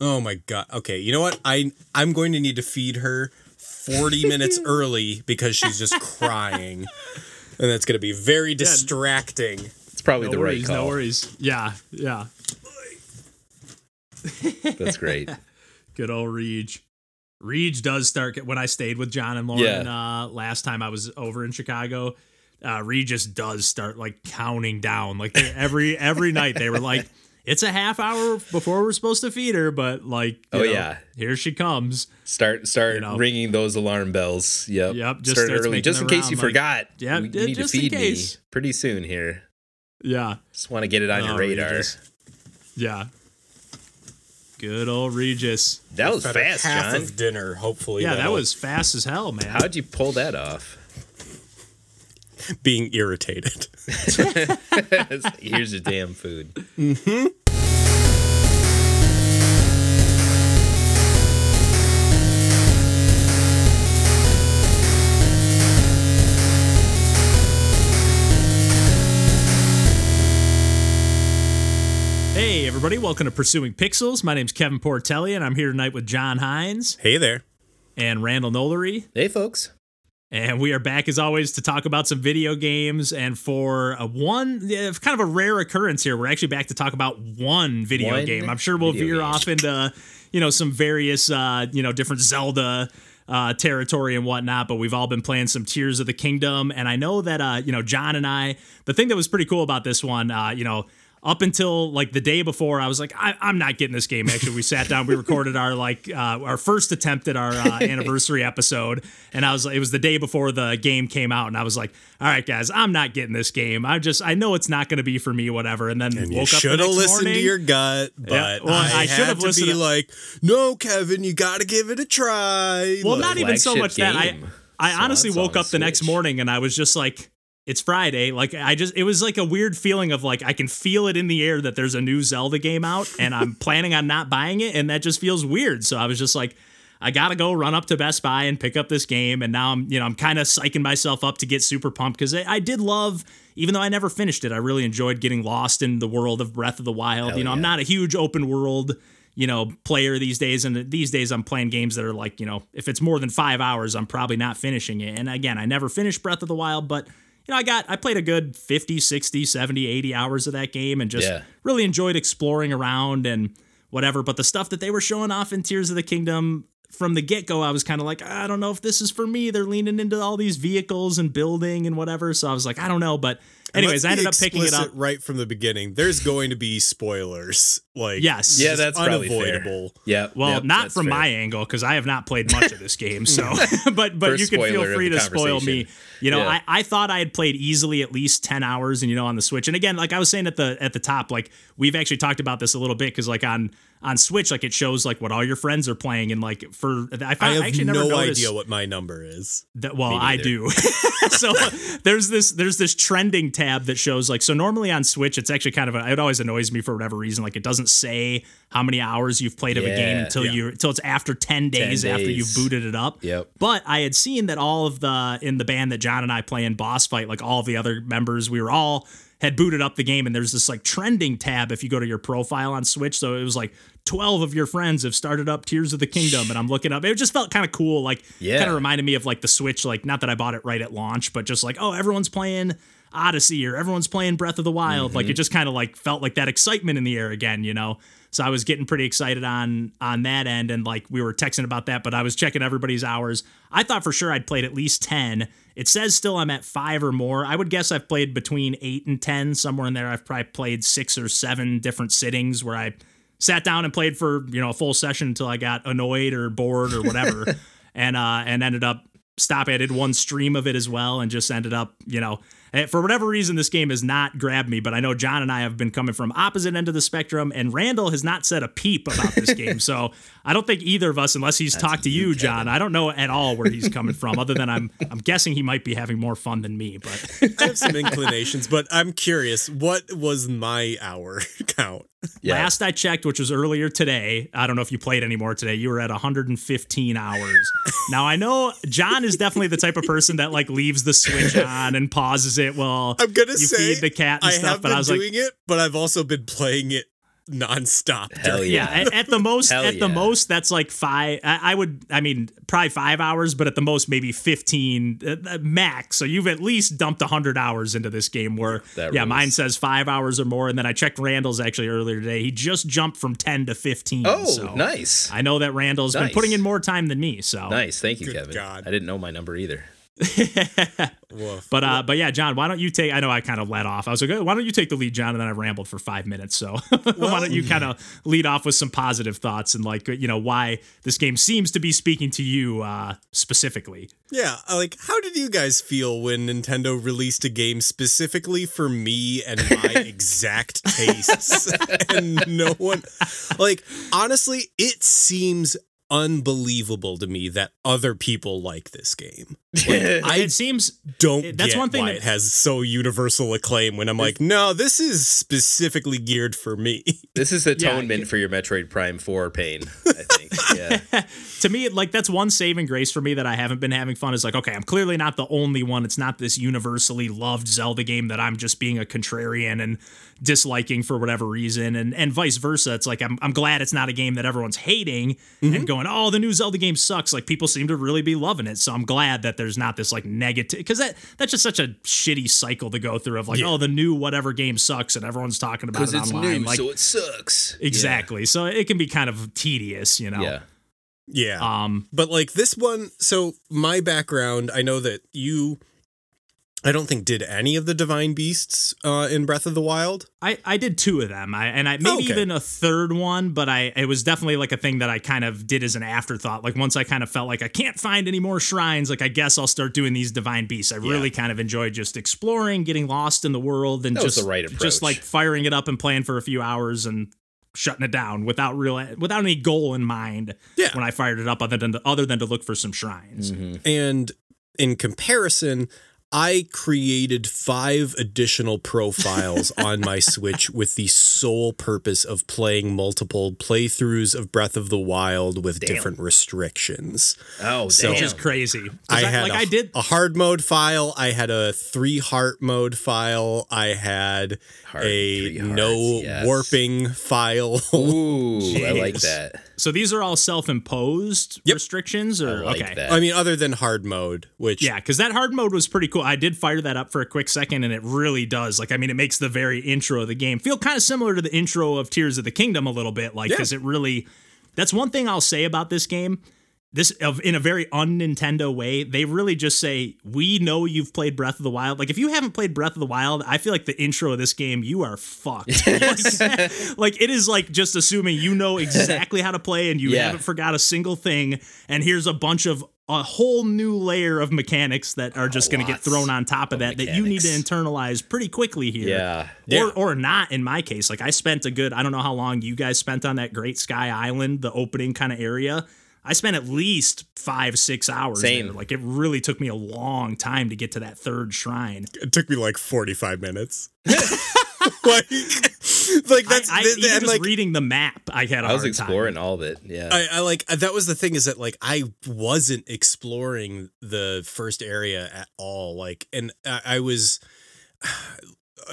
Oh my god. Okay, you know what? I I'm going to need to feed her 40 minutes early because she's just crying. And that's going to be very distracting. It's probably No the worries, right call. no worries. Yeah, yeah. That's great. Good old Reach. Reach does start when I stayed with John and Lauren uh, last time I was over in Chicago. Uh, just does start like counting down. Like they- every every night they were like, "It's a half hour before we're supposed to feed her," but like, Oh, know, yeah. here she comes. Start start You know. ringing those alarm bells. Yep. Yep, just Start early, just in the case you like, forgot. yeah, you need just to in feed case. me pretty soon here. Yeah, Just want to get it on your radar. Regis. yeah. Good old Regis. That was fast, half John. of dinner, hopefully. Yeah, that that'll- was fast as hell, man. How'd you pull that off? Being irritated. Here's your damn food. Hey, everybody, welcome to Pursuing Pixels. My name's Kevin Portelli, and I'm here tonight with John Hines Hey there. and Randall Nolery. Hey, folks. And we are back as always to talk about some video games. And for a one, kind of a rare occurrence here, we're actually back to talk about one video One game. I'm sure we'll veer game. off into, you know, some various, uh, you know, different Zelda uh, territory and whatnot. But we've all been playing some Tears of the Kingdom. And I know that, uh, you know, John and I, the thing that was pretty cool about this one, uh, you know, up until like the day before, I was like, I, I'm not getting this game. Actually, we sat down, we recorded our like uh, our first attempt at our uh, anniversary episode, and I was like it was the day before the game came out, and I was like, all right, guys, I'm not getting this game. I just I know it's not going to be for me, whatever. And then And woke you up the should have next listened morning. to your gut, but well, I, I should had have to listened be to- like, no, Kevin, you got to give it a try. Well, Like, not even so flagship much that I. I So honestly woke up the next morning and I was just like it's Friday. Like I just it was like a weird feeling of like I can feel it in the air that there's a new Zelda game out and I'm planning on not buying it and that just feels weird. So I was just like I got to go run up to Best Buy and pick up this game and now I'm you know I'm kind of psyching myself up to get super pumped cuz I, I did love even though I never finished it, I really enjoyed getting lost in the world of Breath of the Wild. Hell you know, I'm not a huge open world you know, player these days. And these days I'm playing games that are like, you know, if it's more than five hours, I'm probably not finishing it. And again, I never finished Breath of the Wild, but you know, I got, I played a good 50, 60, 70, 80 hours of that game and just Yeah. really enjoyed exploring around and whatever. But the stuff that they were showing off in Tears of the Kingdom from the get go, I was kind of like, I don't know if this is for me. They're leaning into all these vehicles and building and whatever. So I was like, I don't know. But anyways, let's I ended up picking it up. right from the beginning. There's going to be spoilers. Like, Yes. Yeah, just that's probably fair. unavoidable. Yeah. Well, yep, not from fair. my angle because I have not played much of this game. So, but but First you can feel free to spoil me. You know, Yeah. I, I thought I had played easily at least ten hours, and you know, on the Switch. And again, like I was saying at the at the top, like we've actually talked about this a little bit because like on on Switch, like it shows like what all your friends are playing, and like for I, I found, have actually no idea what my number is. that well i do so there's this there's this trending tab that shows like so normally on switch it's actually kind of a, it always annoys me for whatever reason like it doesn't say how many hours you've played of a game until Yeah. you until it's after 10 days after days. you've booted it up Yep. but i had seen that all of the in the band that john and i play in boss fight like all of the other members we were all had booted up the game and there's this like trending tab if you go to your profile on switch so it was like 12 of your friends have started up tears of the kingdom and i'm looking up it just felt kind of cool like Yeah. kind of reminded me of like the switch like not that i bought it right at launch but just like oh everyone's playing odyssey or everyone's playing breath of the wild. Like it just kind of like felt like that excitement in the air again you know? So i was getting pretty excited on on that end and like we were texting about that but i was checking everybody's hours. I thought for sure i'd played at least 10 it says still i'm at five or more. I would guess i've played between eight and 10 somewhere in there. I've probably played six or seven different sittings where i sat down and played for you know a full session until I got annoyed or bored or whatever, and uh, and ended up stopping. I did one stream of it as well, and just ended up you know eh, for whatever reason this game has not grabbed me. But I know John and I have been coming from opposite end of the spectrum, and Randall has not said a peep about this game. So I don't think either of us, unless he's talked to you, John, I don't know at all where he's coming from. Other than I'm I'm guessing he might be having more fun than me, but. I have some inclinations, but I'm curious. What was my hour count? Yeah. Last I checked, which was earlier today, I don't know if you played anymore today, you were at 115 hours. now I know John is definitely the type of person that like leaves the switch on and pauses it while I'm gonna you say feed the cat and I stuff, have but been I was like, doing it, but I've also been playing it nonstop. Hell during- yeah, at, at the most, Hell at the most, that's like five. I, I would, I mean, probably five hours, but at the most, maybe fifteen uh, uh, max. So you've at least dumped hundred hours into this game. Where That yeah, rules. mine says five hours or more, and then I checked Randall's actually earlier today. He just jumped from ten to fifteen. Oh, so nice. I know that Randall's been putting in more time than me. So Nice. Thank you, Good Kevin. God. I didn't know my number either. Woof. But uh, but yeah, John, why don't you take? I know I kind of let off. I was like, why don't you take the lead, John? And then I rambled for five minutes. So why don't you kind of lead off with some positive thoughts and like you know why this game seems to be speaking to you uh, specifically? Yeah, like how did you guys feel when Nintendo released a game specifically for me and my exact tastes and no one like honestly, it seems unbelievable to me that other people like this game. I, it seems Don't It- that's get one thing why that- it has so universal acclaim when I'm like, no, this is specifically geared for me. This is the Yeah, atonement for your Metroid Prime 4 pain, I think. Yeah. to me, like that's one saving grace for me that I haven't been having fun. Is like, okay, I'm clearly not the only one. It's not this universally loved Zelda game that I'm just being a contrarian and disliking for whatever reason, and and vice versa. It's like I'm I'm glad it's not a game that everyone's hating and mm-hmm. going, oh, the new Zelda game sucks. Like people seem to really be loving it, so I'm glad that there's not this like negative because that that's just such a shitty cycle to go through of like, Yeah. oh, the new whatever game sucks and everyone's talking about it it's online. new, like so it sucks. exactly, so it can be kind of tedious, you know. Yeah. Yeah. Um, But like this one, so my background, I know that you I don't think did any of the divine beasts uh in Breath of the Wild. I, I did two of them. I and I maybe Okay. even a third one, but I it was definitely like a thing that I kind of did as an afterthought. Like once I kind of felt like I can't find any more shrines, like I guess I'll start doing these divine beasts. I really kind of enjoyed just exploring, getting lost in the world, and That just the right just like firing it up and playing for a few hours and shutting it down without real without any goal in mind. Yeah. When I fired it up, other than to, other than to look for some shrines. And in comparison, I created five additional profiles on my Switch with the sole purpose of playing multiple playthroughs of Breath of the Wild with different restrictions. Oh, So- damn. Which is crazy. 'Cause I had like a, I did a hard mode file. I had a three heart mode file. I had Hard a hearts, no yes. warping file. Ooh, I like that. So these are all self-imposed Yep. restrictions or I like okay. that. I mean, other than hard mode, which Yeah, because that hard mode was pretty cool. I did fire that up for a quick second, and it really does. Like, I mean, it makes the very intro of the game feel kind of similar to the intro of Tears of the Kingdom a little bit. Like, Yeah. because it really, that's one thing I'll say about this game. This of in a very un Nintendo way, they really just say, "We know you've played Breath of the Wild. Like, if you haven't played Breath of the Wild, I feel like the intro of this game, you are fucked. like, like, it is like just assuming you know exactly how to play and you Yeah. haven't forgot a single thing. And here's a bunch of a whole new layer of mechanics that are just going to get thrown on top of, of that that you need to internalize pretty quickly here. Yeah. Or, or not in my case. Like I spent a good, I don't know how long you guys spent on that Great Sky Island, the opening kind of area. I spent at least five, six hours Same. there. Like it really took me a long time to get to that third shrine. it took me like 45 minutes. like, like that's I, I, th- even just like, reading the map, I had a I was hard exploring time. all of it. Yeah. I, I like that was the thing is that like I wasn't exploring the first area at all. Like, and I, I was.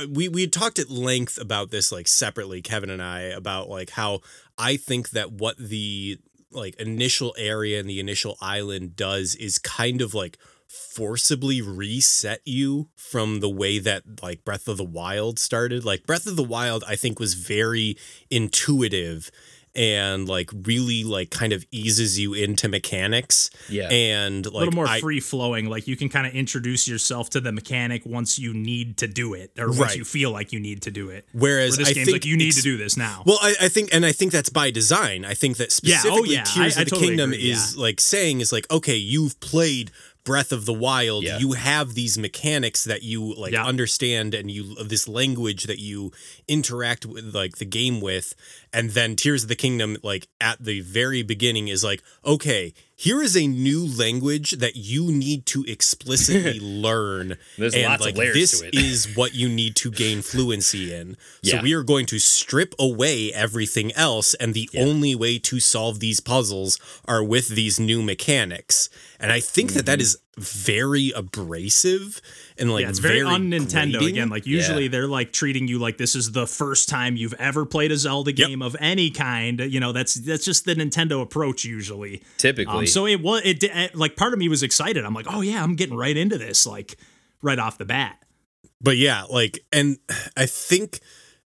We we had talked at length about this like separately, Kevin and I, about like how I think that what the like initial area and the initial island does is kind of like forcibly reset you from the way that like Breath of the Wild started. Like Breath of the Wild I think was very intuitive and like really like kind of eases you into mechanics. Yeah. And like a little more I, free flowing. Like you can kind of introduce yourself to the mechanic once you need to do it, or once Right. you feel like you need to do it. whereas Where this I game's think like you need ex- to do this now. Well, I, I think, and I think that's by design. I think that Yeah, oh, specifically yeah, Tears I- I of the totally Kingdom agree, is like saying is like, okay, you've played Breath of the Wild. Yeah. You have these mechanics that you like Yeah. understand, and you this language that you interact with, like the game with, and then Tears of the Kingdom, like at the very beginning, is like, okay, here is a new language that you need to explicitly learn. There's and lots of like layers this to it. is what you need to gain fluency in. So we are going to strip away everything else, and the only way to solve these puzzles are with these new mechanics. And I think that that Mm-hmm. is very abrasive and like yeah, it's very, un Nintendo grating. again. Like usually Yeah. they're like treating you like this is the first time you've ever played a Zelda Yep. game of any kind. You know, that's that's just the Nintendo approach usually. Typically. Um, so it was it like part of me was excited. I'm like, oh yeah, I'm getting right into this like right off the bat. but yeah, like, and I think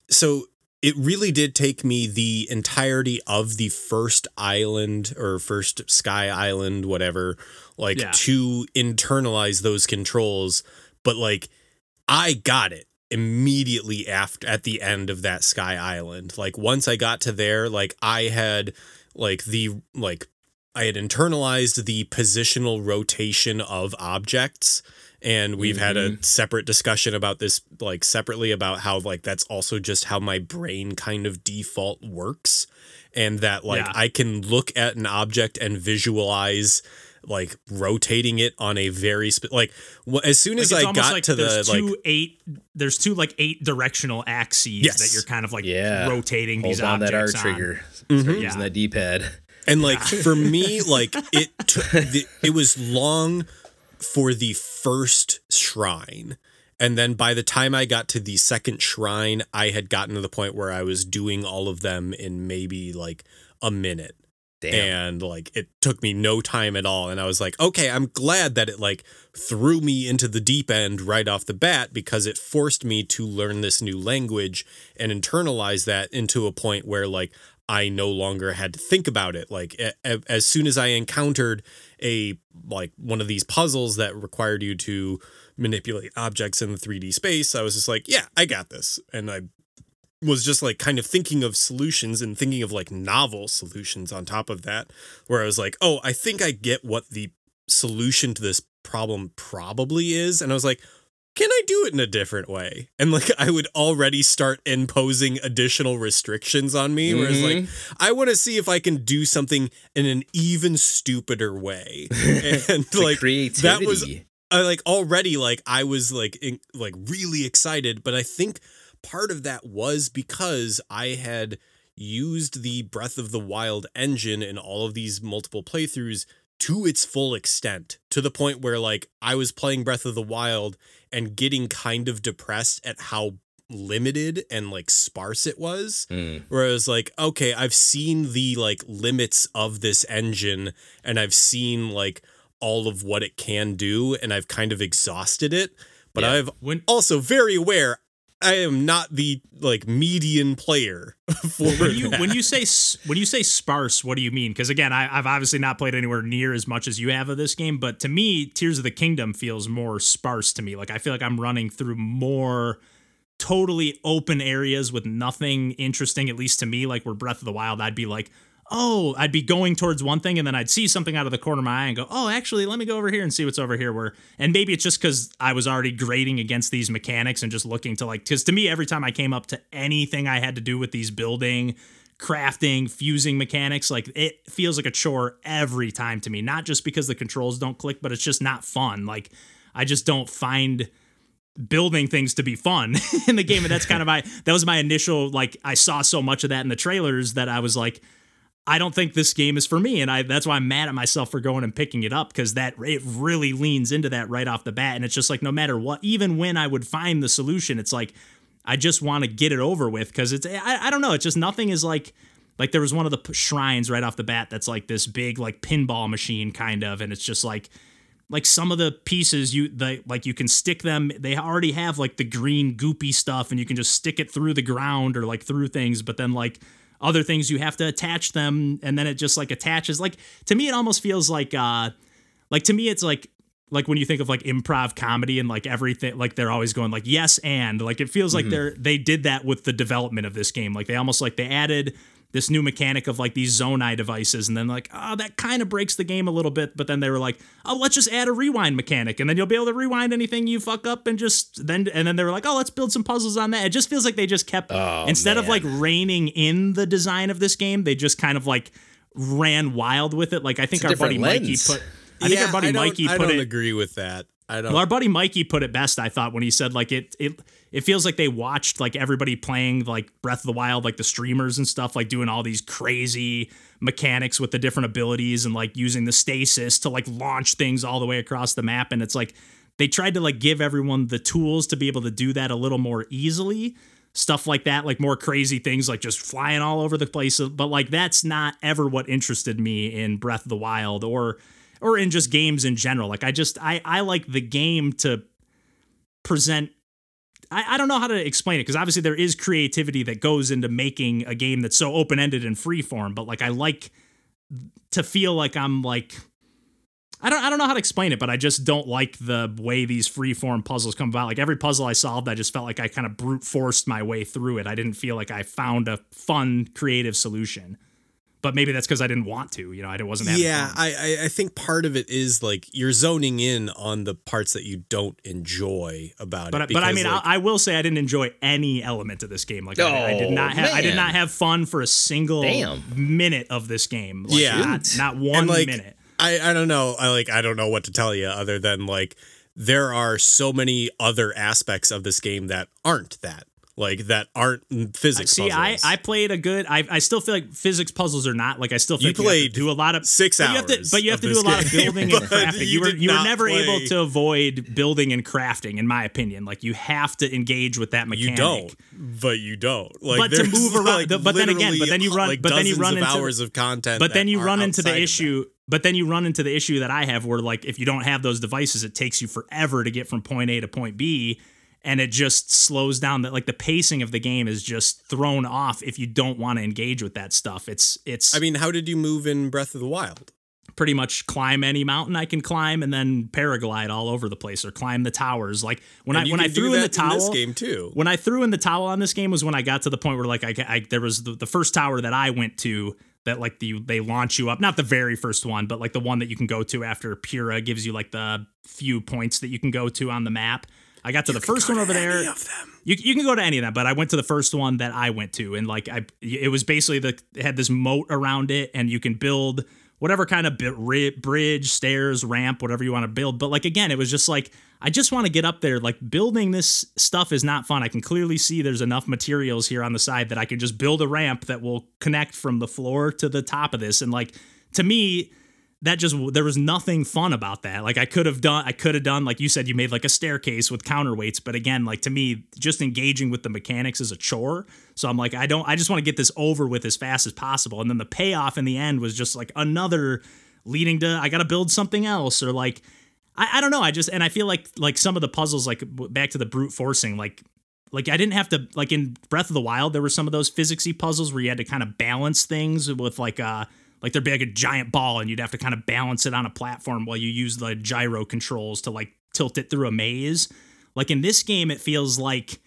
so. It really did take me the entirety of the first island or first sky island, whatever, like Yeah. to internalize those controls. But like, I got it immediately after at the end of that sky island. Like once I got to there, like I had like the like I had internalized the positional rotation of objects and we've had a mm-hmm. separate discussion about this like separately about how like that's also just how my brain kind of default works and that like Yeah. I can look at an object and visualize like rotating it on a very spe- like wh- as soon as it's I got like to the there's like two eight there's two like eight directional axes Yes. that you're kind of like yeah. rotating Hold these on that R objects on. trigger. Mhm. Start Yeah. using that D pad. And like for me, like it took the, it was long for the first shrine. And then by the time I got to the second shrine, I had gotten to the point where I was doing all of them in maybe like a minute. Damn. And like it took me no time at all. And I was like, okay, I'm glad that it like threw me into the deep end right off the bat because it forced me to learn this new language and internalize that into a point where like I no longer had to think about it. Like as soon as I encountered a like one of these puzzles that required you to manipulate objects in the 3D space, I was just like, yeah, I got this. And I was just like kind of thinking of solutions and thinking of like novel solutions on top of that where I was like, "Oh, I think I get what the solution to this problem probably is." And I was like, "Can I do it in a different way?" And like I would already start imposing additional restrictions on me where it's like, mm-hmm. "I want to see if I can do something in an even stupider way." And like creativity. that was I like already like I was like in, like really excited, but I think part of that was because I had used the Breath of the Wild engine in all of these multiple playthroughs to its full extent to the point where like I was playing Breath of the Wild and getting kind of depressed at how limited and like sparse it was Mm. where I was like, okay, I've seen the like limits of this engine and I've seen like all of what it can do and I've kind of exhausted it. But Yeah. I've When also very aware I am not the like median player for when you that. when you say when you say sparse, what do you mean? Because again, I, I've obviously not played anywhere near as much as you have of this game, but to me, Tears of the Kingdom feels more sparse to me. Like I feel like I'm running through more totally open areas with nothing interesting, at least to me. Like where Breath of the Wild, I'd be like, oh, I'd be going towards one thing, and then I'd see something out of the corner of my eye and go, oh, actually, let me go over here and see what's over here. Where and maybe it's just because I was already grading against these mechanics and just looking to like, because to me, every time I came up to anything I had to do with these building crafting, fusing mechanics. Like it feels like a chore every time to me. Not just because the controls don't click, but it's just not fun. Like I just don't find building things to be fun in the game. And that's kind of my that was my initial like I saw so much of that in the trailers that I was like, I don't think this game is for me. And I that's why I'm mad at myself for going and picking it up because that it really leans into that right off the bat. And it's just like no matter what, even when I would find the solution, it's like I just want to get it over with because it's I, I don't know. It's just nothing is like like there was one of the shrines right off the bat that's like this big like pinball machine kind of, and it's just like like some of the pieces you the like you can stick them. They already have like the green goopy stuff, and you can just stick it through the ground or like through things. But then like other things you have to attach them, and then it just like attaches. Like to me, it almost feels like uh like to me it's like like when you think of like improv comedy and like everything like they're always going like yes and like it feels like they're they did that with the development of this game like they almost like they added this new mechanic of like these Zonai devices and then like oh that kind of breaks the game a little bit but then they were like oh let's just add a rewind mechanic and then you'll be able to rewind anything you fuck up and just then and then they were like oh let's build some puzzles on that. It just feels like they just kept Oh, instead of like reining in the design of this game they just kind of like ran wild with it. Like i think our buddy mikey put I think our buddy I Mikey I put don't it agree with that. I don't. Well, our buddy Mikey put it best, I thought, when he said like it it it feels like they watched like everybody playing like Breath of the Wild, like the streamers and stuff, like doing all these crazy mechanics with the different abilities and like using the stasis to like launch things all the way across the map. And it's like they tried to like give everyone the tools to be able to do that a little more easily. Stuff like that, like more crazy things like just flying all over the place. But like that's not ever what interested me in Breath of the Wild or or in just games in general. Like I just I I like the game to present I, I don't know how to explain it because obviously there is creativity that goes into making a game that's so open ended and free form, but like I like to feel like I'm like I don't I don't know how to explain it, but I just don't like the way these free form puzzles come about. Like every puzzle I solved, I just felt like I kind of brute forced my way through it. I didn't feel like I found a fun, creative solution but maybe that's because I didn't want to. You know, I wasn't. yeah, fun. I I think part of it is like you're zoning in on the parts that you don't enjoy about but, it. But I mean, like, I, I will say I didn't enjoy any element of this game. Like I, I did oh, not have I did not have fun for a single Damn. minute of this game. Like, Yeah. not, not one like minute. I I don't know. I like I don't know what to tell you other than like there are so many other aspects of this game that aren't that like that aren't physics. See, I, puzzles. I played a good. I, I still feel like physics puzzles are not like I still think You you, to played do a lot of six but you have to, hours but you have to do a lot of building and crafting. you You were you were never play- able to avoid building and crafting, in my opinion. Like you have to engage with that mechanic. you don't, but you don't. Like, But to move around- like, the- but then again, but then you run- like but then you run into hours of content. but then you run into the issue but then you run into the issue that i have where like if you don't have those devices it takes you forever to get from point a to point b and it just slows down that like the pacing of the game is just thrown off if you don't want to engage with that stuff it's it's. I mean, how did you move in Breath of the Wild? pretty much climb any mountain i can climb and then paraglide all over the place or climb the towers like when And i when i threw in the towel this game too. when I threw in the towel on this game was when I got to the point where like I, I there was the, the first tower that I went to that like the they launch you up not the very first one but like the one that you can go to after Purah gives you like the few points that you can go to on the map. I got to the first one over there. Any of them. You, you can go to any of them, but I went to the first one that I went to, and like I, it was basically the it had this moat around it, and you can build whatever kind of bridge, stairs, ramp, whatever you want to build. But like again, it was just like I just want to get up there. Like building this stuff is not fun. I can clearly see there's enough materials here on the side that I can just build a ramp that will connect from the floor to the top of this, and like to me that just there was nothing fun about that. Like I could have done I could have done like you said you made like a staircase with counterweights, but again, like to me just engaging with the mechanics is a chore. So I'm like I don't I just want to get this over with as fast as possible. And then the payoff in the end was just like another leading to I got to build something else or like I, I don't know. I just and I feel like like some of the puzzles like back to the brute forcing like like I didn't have to like in Breath of the Wild there were some of those physicsy puzzles where you had to kind of balance things with like uh like there'd be like a giant ball and you'd have to kind of balance it on a platform while you use the gyro controls to like tilt it through a maze. Like in this game it feels like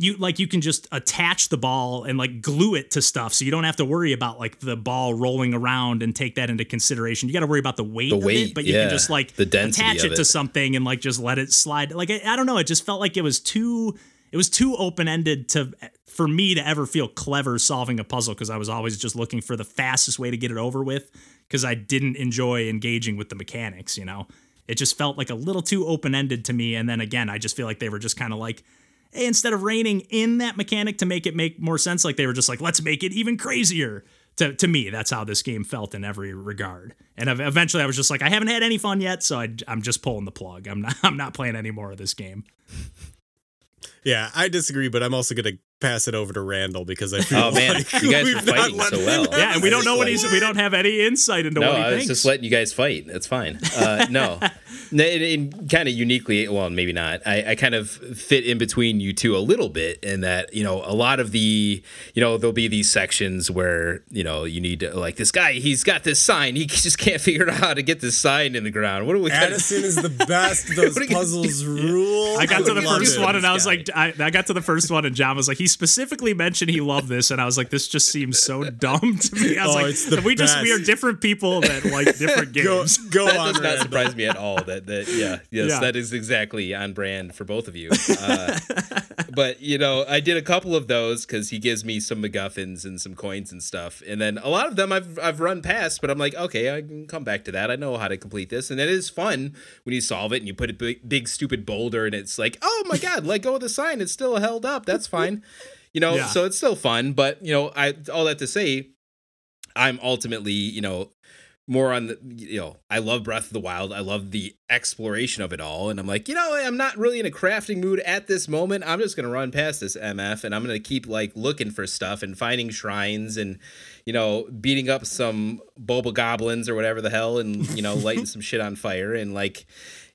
you like you can just attach the ball and like glue it to stuff so you don't have to worry about like the ball rolling around and take that into consideration. You got to worry about the weight The of weight, it, but you yeah. can just like The attach of it to something and like just let it slide. Like I, I don't know, it just felt like it was too it was too open-ended to for me to ever feel clever solving a puzzle because I was always just looking for the fastest way to get it over with because I didn't enjoy engaging with the mechanics, you know. It just felt like a little too open-ended to me and then again, I just feel like they were just kind of like hey, instead of reining in that mechanic to make it make more sense, like they were just like, let's make it even crazier. To, to me, that's how this game felt in every regard. And eventually, I was just like, I haven't had any fun yet, so I, I'm just pulling the plug. I'm not I'm not playing any more of this game. Yeah, I disagree, but I'm also going to pass it over to Randall because I feel Oh man, like you guys we've were not fighting let so well. have Yeah, and we don't was know what like- he's. We don't have any insight into No, what he I was thinks. just letting you guys fight. That's fine. Uh, no, and, kind of uniquely, well, maybe not. I, I kind of fit in between you two a little bit in that you know a lot of the you know there'll be these sections where you know you need to like this guy. He's got this sign. He just can't figure out how to get this sign in the ground. What do we? Addison is the best. Those What are you gonna puzzles rule. I got to the first one and I was guy. like, I, I got to the first one and John was like, he specifically mentioned he loved this, and I was like, this just seems so dumb to me. I was Oh, like, it's the we just we are different people that like different Go, games. go That on, does not Randall. surprise me at all that Uh, that yeah, yes, Yeah. that is exactly on brand for both of you. Uh, but you know, I did a couple of those because he gives me some MacGuffins and some coins and stuff, and then a lot of them I've I've run past, but I'm like, okay, I can come back to that. I know how to complete this, and it is fun when you solve it and you put a big, big stupid boulder, and it's like, oh my god, let go of the sign, it's still held up. That's fine, you know. Yeah. So it's still fun, but you know, I all that to say, I'm ultimately, you know, more on the you know i love breath of the wild. I love the exploration of it all. And i'm like you know i'm not really in a crafting mood at this moment. I'm just going to run past this mf and i'm going to keep like looking for stuff and finding shrines and you know beating up some Bokoblins or whatever the hell and you know lighting some shit on fire. And like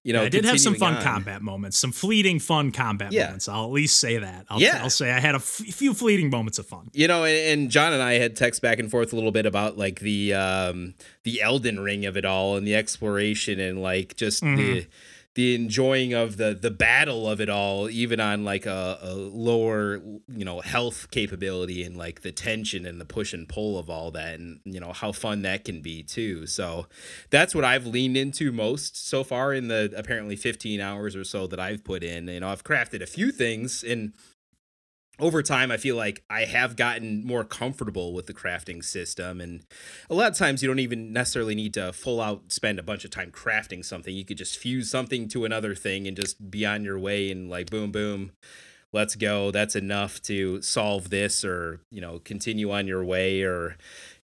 you know I did have some fun on. combat moments, some fleeting fun combat Yeah. moments. I'll at least say that. I'll, Yeah. I'll say I had a f- few fleeting moments of fun. you know and, and john and i had text back and forth a little bit about like the um the elden ring of it all and the exploration and like just the the enjoying of the the battle of it all even on like a, a lower you know health capability and like the tension and the push and pull of all that and you know how fun that can be too. So that's what i've leaned into most so far in the apparently 15 hours or so that i've put in. You know i've crafted a few things and over time i feel like i have gotten more comfortable with the crafting system and a lot of times you don't even necessarily need to full out spend a bunch of time crafting something. You could just fuse something to another thing and just be on your way and like boom boom let's go. That's enough to solve this or you know continue on your way or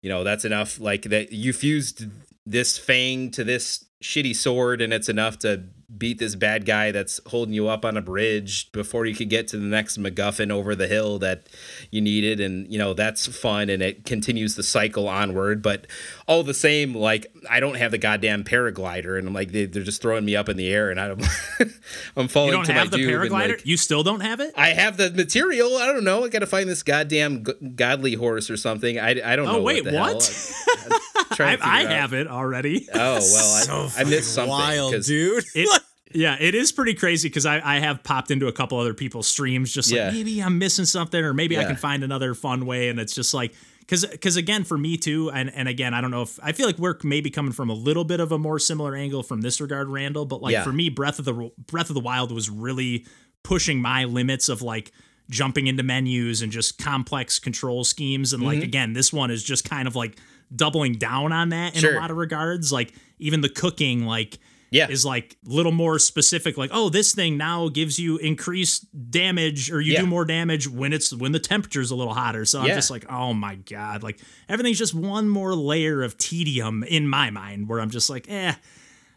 you know that's enough like that you fused this fang to this shitty sword and it's enough to beat this bad guy that's holding you up on a bridge before you could get to the next MacGuffin over the hill that you needed and you know that's fun and it continues the cycle onward but all the same like I don't have the goddamn paraglider and I'm like they, they're just throwing me up in the air and I'm I'm falling You don't to have my the doom and, paraglider? like, you still don't have it? I have the material. I don't know. I got to find this goddamn g- godly horse or something. I, I don't oh, know. Oh, wait, what? What? I'm I, I have it already. Oh well, so I, I missed something. wild, 'cause- dude. It, yeah, it is pretty crazy because I, I have popped into a couple other people's streams just like Yeah. maybe I'm missing something or maybe I can find another fun way. And it's just like, because because again, for me too, and, and again, I don't know if I feel like we're maybe coming from a little bit of a more similar angle from this regard, Randall, but like Yeah. for me, Breath of the Breath of the Wild was really pushing my limits of like jumping into menus and just complex control schemes. And Mm-hmm. like again, this one is just kind of like doubling down on that in Sure. a lot of regards. Like even the cooking, like Yeah. is like a little more specific like oh this thing now gives you increased damage or you Yeah. do more damage when it's when the temperature's a little hotter so i'm just like oh my god like everything's just one more layer of tedium in my mind where i'm just like eh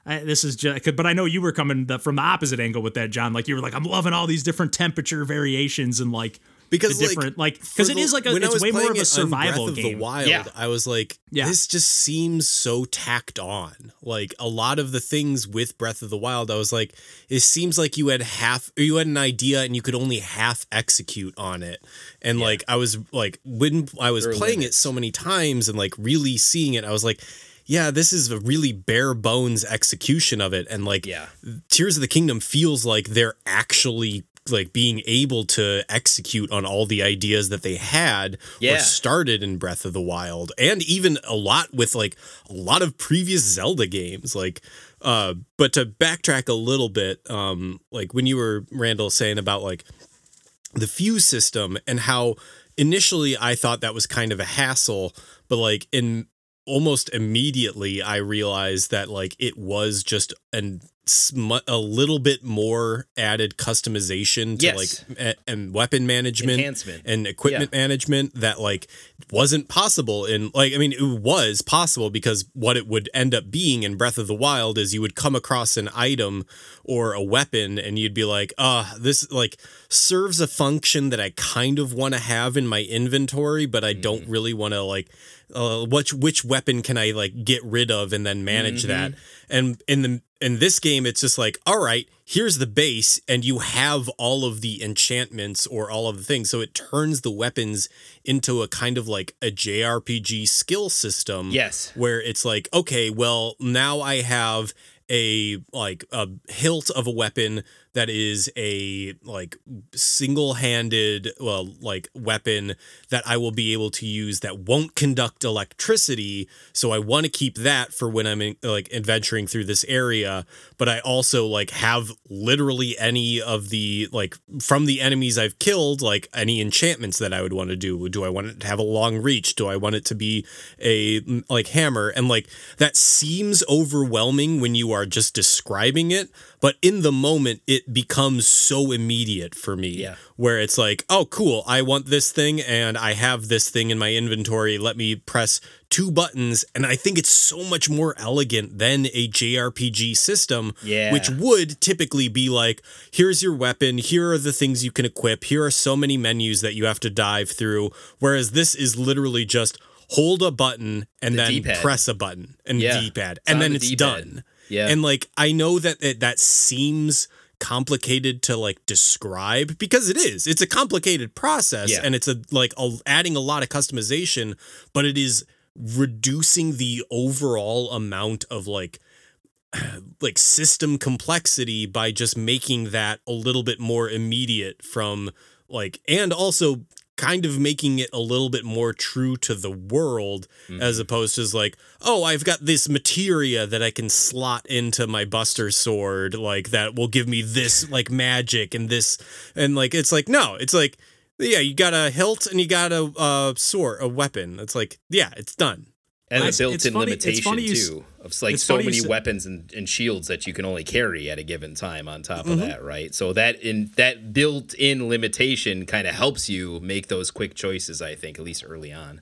I, this is just but i know you were coming the, from the opposite angle with that john like you were like i'm loving all these different temperature variations and like because the like, different like because it the- like a, when I it's was way more of a survival Breath of game the Wild, Yeah. I was like, Yeah. this just seems so tacked on. Like a lot of the things with Breath of the Wild, I was like, it seems like you had half, or you had an idea and you could only half execute on it. And like I was like, when I was There are playing it so many times and like really seeing it, I was like. Yeah, this is a really bare bones execution of it, and like Yeah. Tears of the Kingdom feels like they're actually like being able to execute on all the ideas that they had Yeah. or started in Breath of the Wild and even a lot with like a lot of previous Zelda games like uh but to backtrack a little bit um like when you were Randall saying about like the fuse system and how initially I thought that was kind of a hassle, but like in almost immediately I realized that like it was just an sm- a little bit more added customization to Yes. like a- and weapon management Enhancement. and equipment management that like wasn't possible in like I mean it was possible because what it would end up being in Breath of the Wild is you would come across an item or a weapon and you'd be like ah this like serves a function that I kind of want to have in my inventory but I don't really want to like uh, which which weapon can I like get rid of and then manage that and in the in this game it's just like all right here's the base and you have all of the enchantments or all of the things so it turns the weapons into a kind of like a JRPG skill system Yes. where it's like okay well now I have a like a hilt of a weapon that is a like single-handed well like weapon that I will be able to use that won't conduct electricity so I want to keep that for when I'm in, like adventuring through this area but I also like have literally any of the like from the enemies I've killed like any enchantments that I would want to do. Do I want it to have a long reach? Do I want it to be a like hammer? And like that seems overwhelming when you are just describing it but in the moment it becomes so immediate for me Yeah. where it's like oh cool i want this thing and i have this thing in my inventory let me press two buttons and i think it's so much more elegant than a jrpg system Yeah. which would typically be like here's your weapon here are the things you can equip here are so many menus that you have to dive through whereas this is literally just hold a button and The then D-pad. press a button and Yeah. d-pad and then the it's D-pad. done Yeah. and like I know that it, that seems complicated to like describe because it is. It's a complicated process Yeah. and it's a like a, adding a lot of customization, but it is reducing the overall amount of like like system complexity by just making that a little bit more immediate from like and also kind of making it a little bit more true to the world as opposed to like oh i've got this materia that i can slot into my buster sword like that will give me this like magic and this and like it's like no it's like yeah you got a hilt and you got a uh sword a weapon. It's like yeah it's done and It's- the built-in funny- limitation funny you too. Of like so you many weapons and, and shields that you can only carry at a given time on top Mm-hmm. of that right? So that in that built-in limitation kind of helps you make those quick choices i think at least early on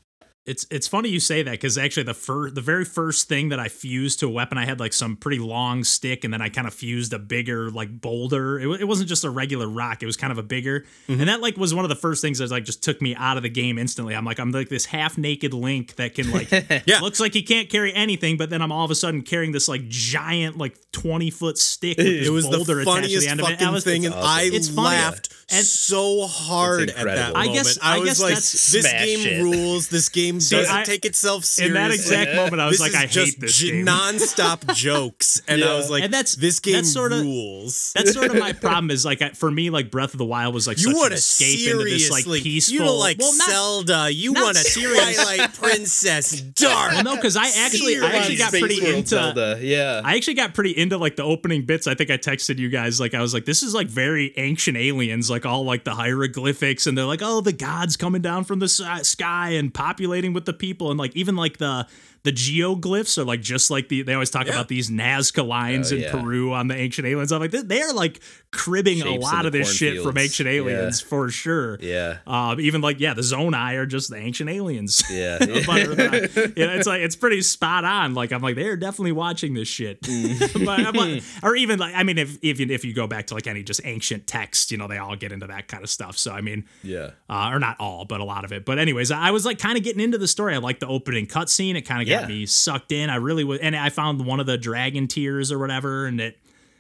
It's it's funny you say that because actually the first the very first thing that I fused to a weapon I had like some pretty long stick and then I kind of fused a bigger like boulder. It, wa- it wasn't just a regular rock; it was kind of a bigger. Mm-hmm. And that like was one of the first things that like just took me out of the game instantly. I'm like I'm like this half naked Link that can like Yeah. looks like he can't carry anything, but then I'm all of a sudden carrying this like giant like 20 foot stick. With this it was boulder the attached to funniest the end of it. fucking I was, thing and awesome. i It's laughed And- so hard at that incredible. moment I guess- i, I was guess like that's- this game it. rules this game See, doesn't I- take itself seriously in that exact moment, I was this like, is I hate this j- game. nonstop jokes, and I was like, And that's- this game that's sorta- rules. That's sort of my problem. Is like for me, like Breath of the Wild was like you such want an escape into this like seriously, peaceful. you don't like well, not, Zelda. You want a serious. Twilight Princess Dark. Well, no, because I actually, I actually got pretty into. Zelda. yeah I actually got pretty into like the opening bits. I think I texted you guys like I was like, this is like very ancient aliens, like all like the hieroglyphics, and they're like, oh, the gods coming down from the sky and populating with the people, and like even like the the geoglyphs are like just like the they always talk Yeah. about these Nazca lines Oh, in yeah. Peru on the ancient aliens. I'm like, they- they are like cribbing Shapes a lot of this shit from cornfields. ancient Yeah. aliens for sure. yeah Um, even like yeah, the Zonai are just the ancient aliens. yeah uh, yeah, it's like it's pretty spot on. Like I'm like they're definitely watching this shit. Mm. but, I'm like- or even like I mean if if you, if you go back to like any just ancient text, you know they all get into that kind of stuff. So I mean, yeah uh, or not all, but a lot of it. But anyways, I was like kind of getting into the story. I like the opening cutscene. It kind of got Yeah. me sucked in. I really was, and I found one of the dragon tears or whatever, and it.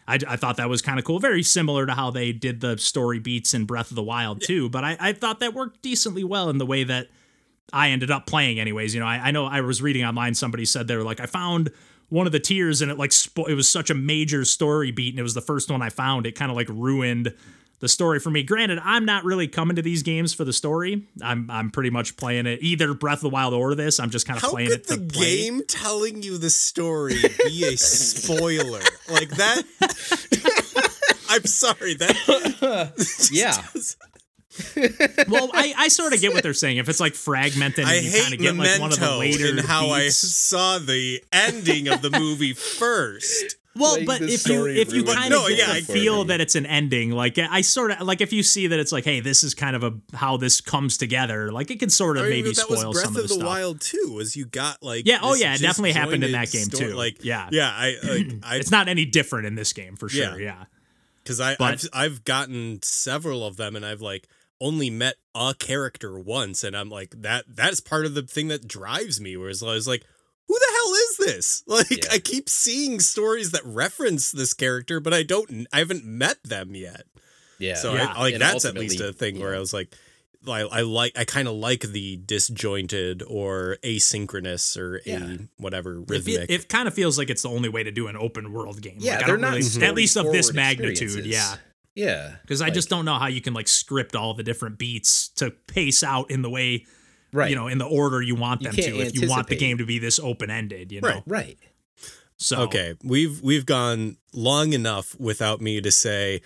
I, I thought that was kind of cool. Very similar to how they did the story beats in Breath of the Wild too. But I, I thought that worked decently well in the way that I ended up playing anyways. You know, I, I know I was reading online, somebody said they were like, I found one of the tears and it like, spo- it was such a major story beat and it was the first one I found. It kind of like ruined the story for me. Granted, I'm not really coming to these games for the story. I'm, I'm pretty much playing it either Breath of the Wild or this. I'm just kind of How playing could it to the play. game telling you the story be a spoiler like that? I'm sorry that yeah well, I, I sort of get what they're saying. If it's like fragmented and I you hate of get like one of the Memento later and how I saw the ending of the movie first. Well, but the if you if you kind of No, yeah, the I- feel that it's an ending, like I sort of like if you see that it's like, hey, this is kind of a how this comes together, like it can sort of I mean, maybe but that spoil was Breath some of of the, the stuff. Wild too, as you got like Yeah, oh yeah, it definitely happened in that game, story. too. Like Yeah. yeah, I like I It's not any different in this game for Yeah. sure. Yeah. because I But- I've, I've gotten several of them and I've like only met a character once and I'm like that that's part of the thing that drives me whereas I was like who the hell is this like Yeah. I keep seeing stories that reference this character but I don't I haven't met them yet yeah so Yeah. I, like And that's at least a thing where. I was like I, I like I kind of like the disjointed or asynchronous or Yeah. a whatever rhythmic it kind of feels like it's the only way to do an open world game. Yeah, like, they're don't not really, at least of this magnitude. Yeah. Yeah. because I just don't know how you can like script all the different beats to pace out in the way right. you know in the order you want You them to can't if you want the game to be this open ended. You know, Right. right. so Okay, we've we've gone long enough without me to say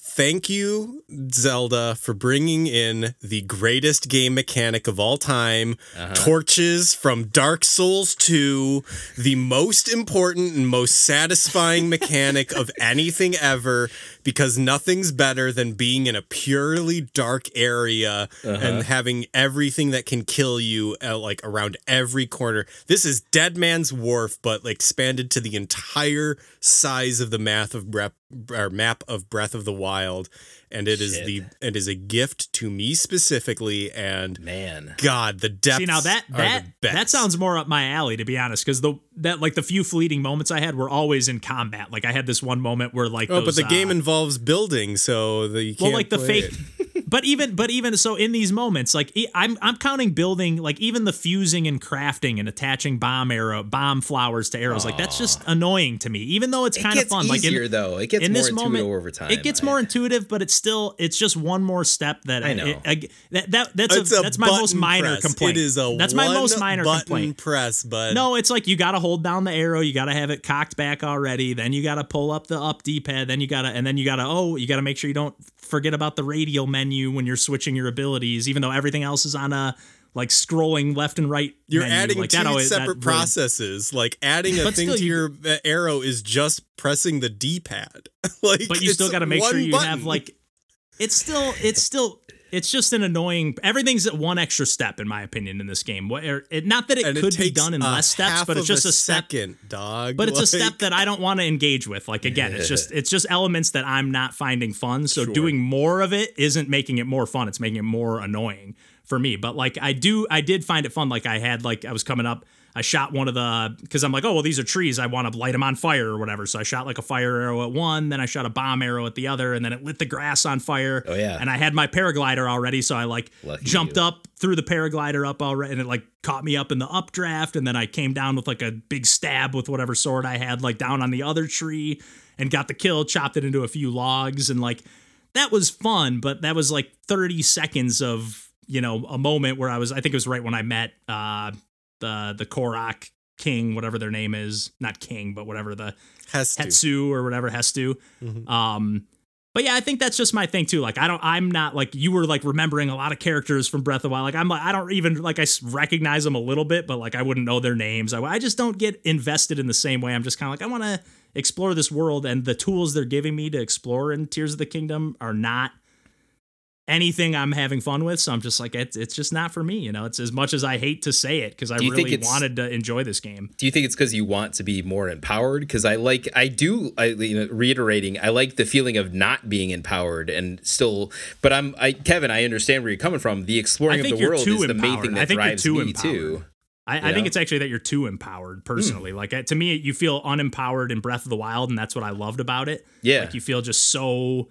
thank you Zelda for bringing in the greatest game mechanic of all time, Uh-huh. torches from Dark Souls 2, the most important and most satisfying mechanic of anything ever because nothing's better than being in a purely dark area Uh-huh. and having everything that can kill you uh, like around every corner. This is Dead Man's Wharf, but like, expanded to the entire size of the map of Breath or map of Breath of the Wild, and it is Shit. the it is a gift to me specifically. And Man. God, the depths See now that that that sounds more up my alley to be honest, because the that like the few fleeting moments I had were always in combat. Like I had this one moment where like Oh, but those, the game uh, involves building, so the you well can't like the fake it. But even but even so in these moments like e- i'm i'm counting building like even the fusing and crafting and attaching bomb arrow bomb flowers to arrows like that's just annoying to me even though it's It kind gets of fun like easier in, though. It gets in more this intuitive moment over time. it gets I- more intuitive but it's still it's just one more step that I know. it- I- that, that that's It's a, a that's my most minor press. complaint It is a that's my most minor button complaint press, but no, it's like you got to hold down the arrow. You got to have it cocked back already. Then you got to pull up the up D pad. Then you got to, and then you got to, oh, you got to make sure you don't forget about the radial menu when you're switching your abilities, even though everything else is on a like scrolling left and right. You're menu. adding like, two that always, that separate really- processes. Like adding a But thing still, to you- your uh, arrow is just pressing the D-pad. like, but you still got to make sure you button. have like, it's still, it's still. It's just an annoying. Everything's at one extra step, in my opinion, in this game. What, it, not that it and could it be done in less steps, but it's just a, step second, dog. but it's a step that I don't want to engage with. Like again, it's just it's just elements that I'm not finding fun. So doing more of it isn't making it more fun. It's making it more annoying for me. But like I do I did find it fun. Like I had like I was coming up I shot one of the because I'm like, oh well, these are trees. I want to light them on fire or whatever. So I shot like a fire arrow at one, then I shot a bomb arrow at the other, and then it lit the grass on fire. Oh, yeah. And I had my paraglider already, so I like Lucky jumped you. up threw the paraglider up already, and it like caught me up in the updraft, and then I came down with like a big stab with whatever sword I had, like down on the other tree, and got the kill, chopped it into a few logs, and like that was fun, but that was like 30 seconds of you know a moment where I was I think it was right when I met uh the the Korok King, whatever their name is, not King, but whatever the has to. Hetsu or whatever Hestu. Mhm. Um, but yeah, I think that's just my thing too. Like, I don't, I'm not like you were like remembering a lot of characters from Breath of the Wild. Like, I'm like, I don't even like I recognize them a little bit, but like I wouldn't know their names. I, I just don't get invested in the same way. I'm just kind of like, I want to explore this world, and the tools they're giving me to explore in Tears of the Kingdom are not anything I'm having fun with. So I'm just like, it's it's just not for me. You know, it's as much as I hate to say it because I think really wanted to enjoy this game. Do you think it's because you want to be more empowered? Because I like, I do, I you know, reiterating, I like the feeling of not being empowered and still. But I'm, I Kevin, I understand where you're coming from. The exploring I of think the you're world is the main empowered. thing I that think you're drives too me empowered. too. I, I think it's actually that you're too empowered personally. Like uh, to me, you feel unempowered in Breath of the Wild, and that's what I loved about it. Yeah. like you feel just so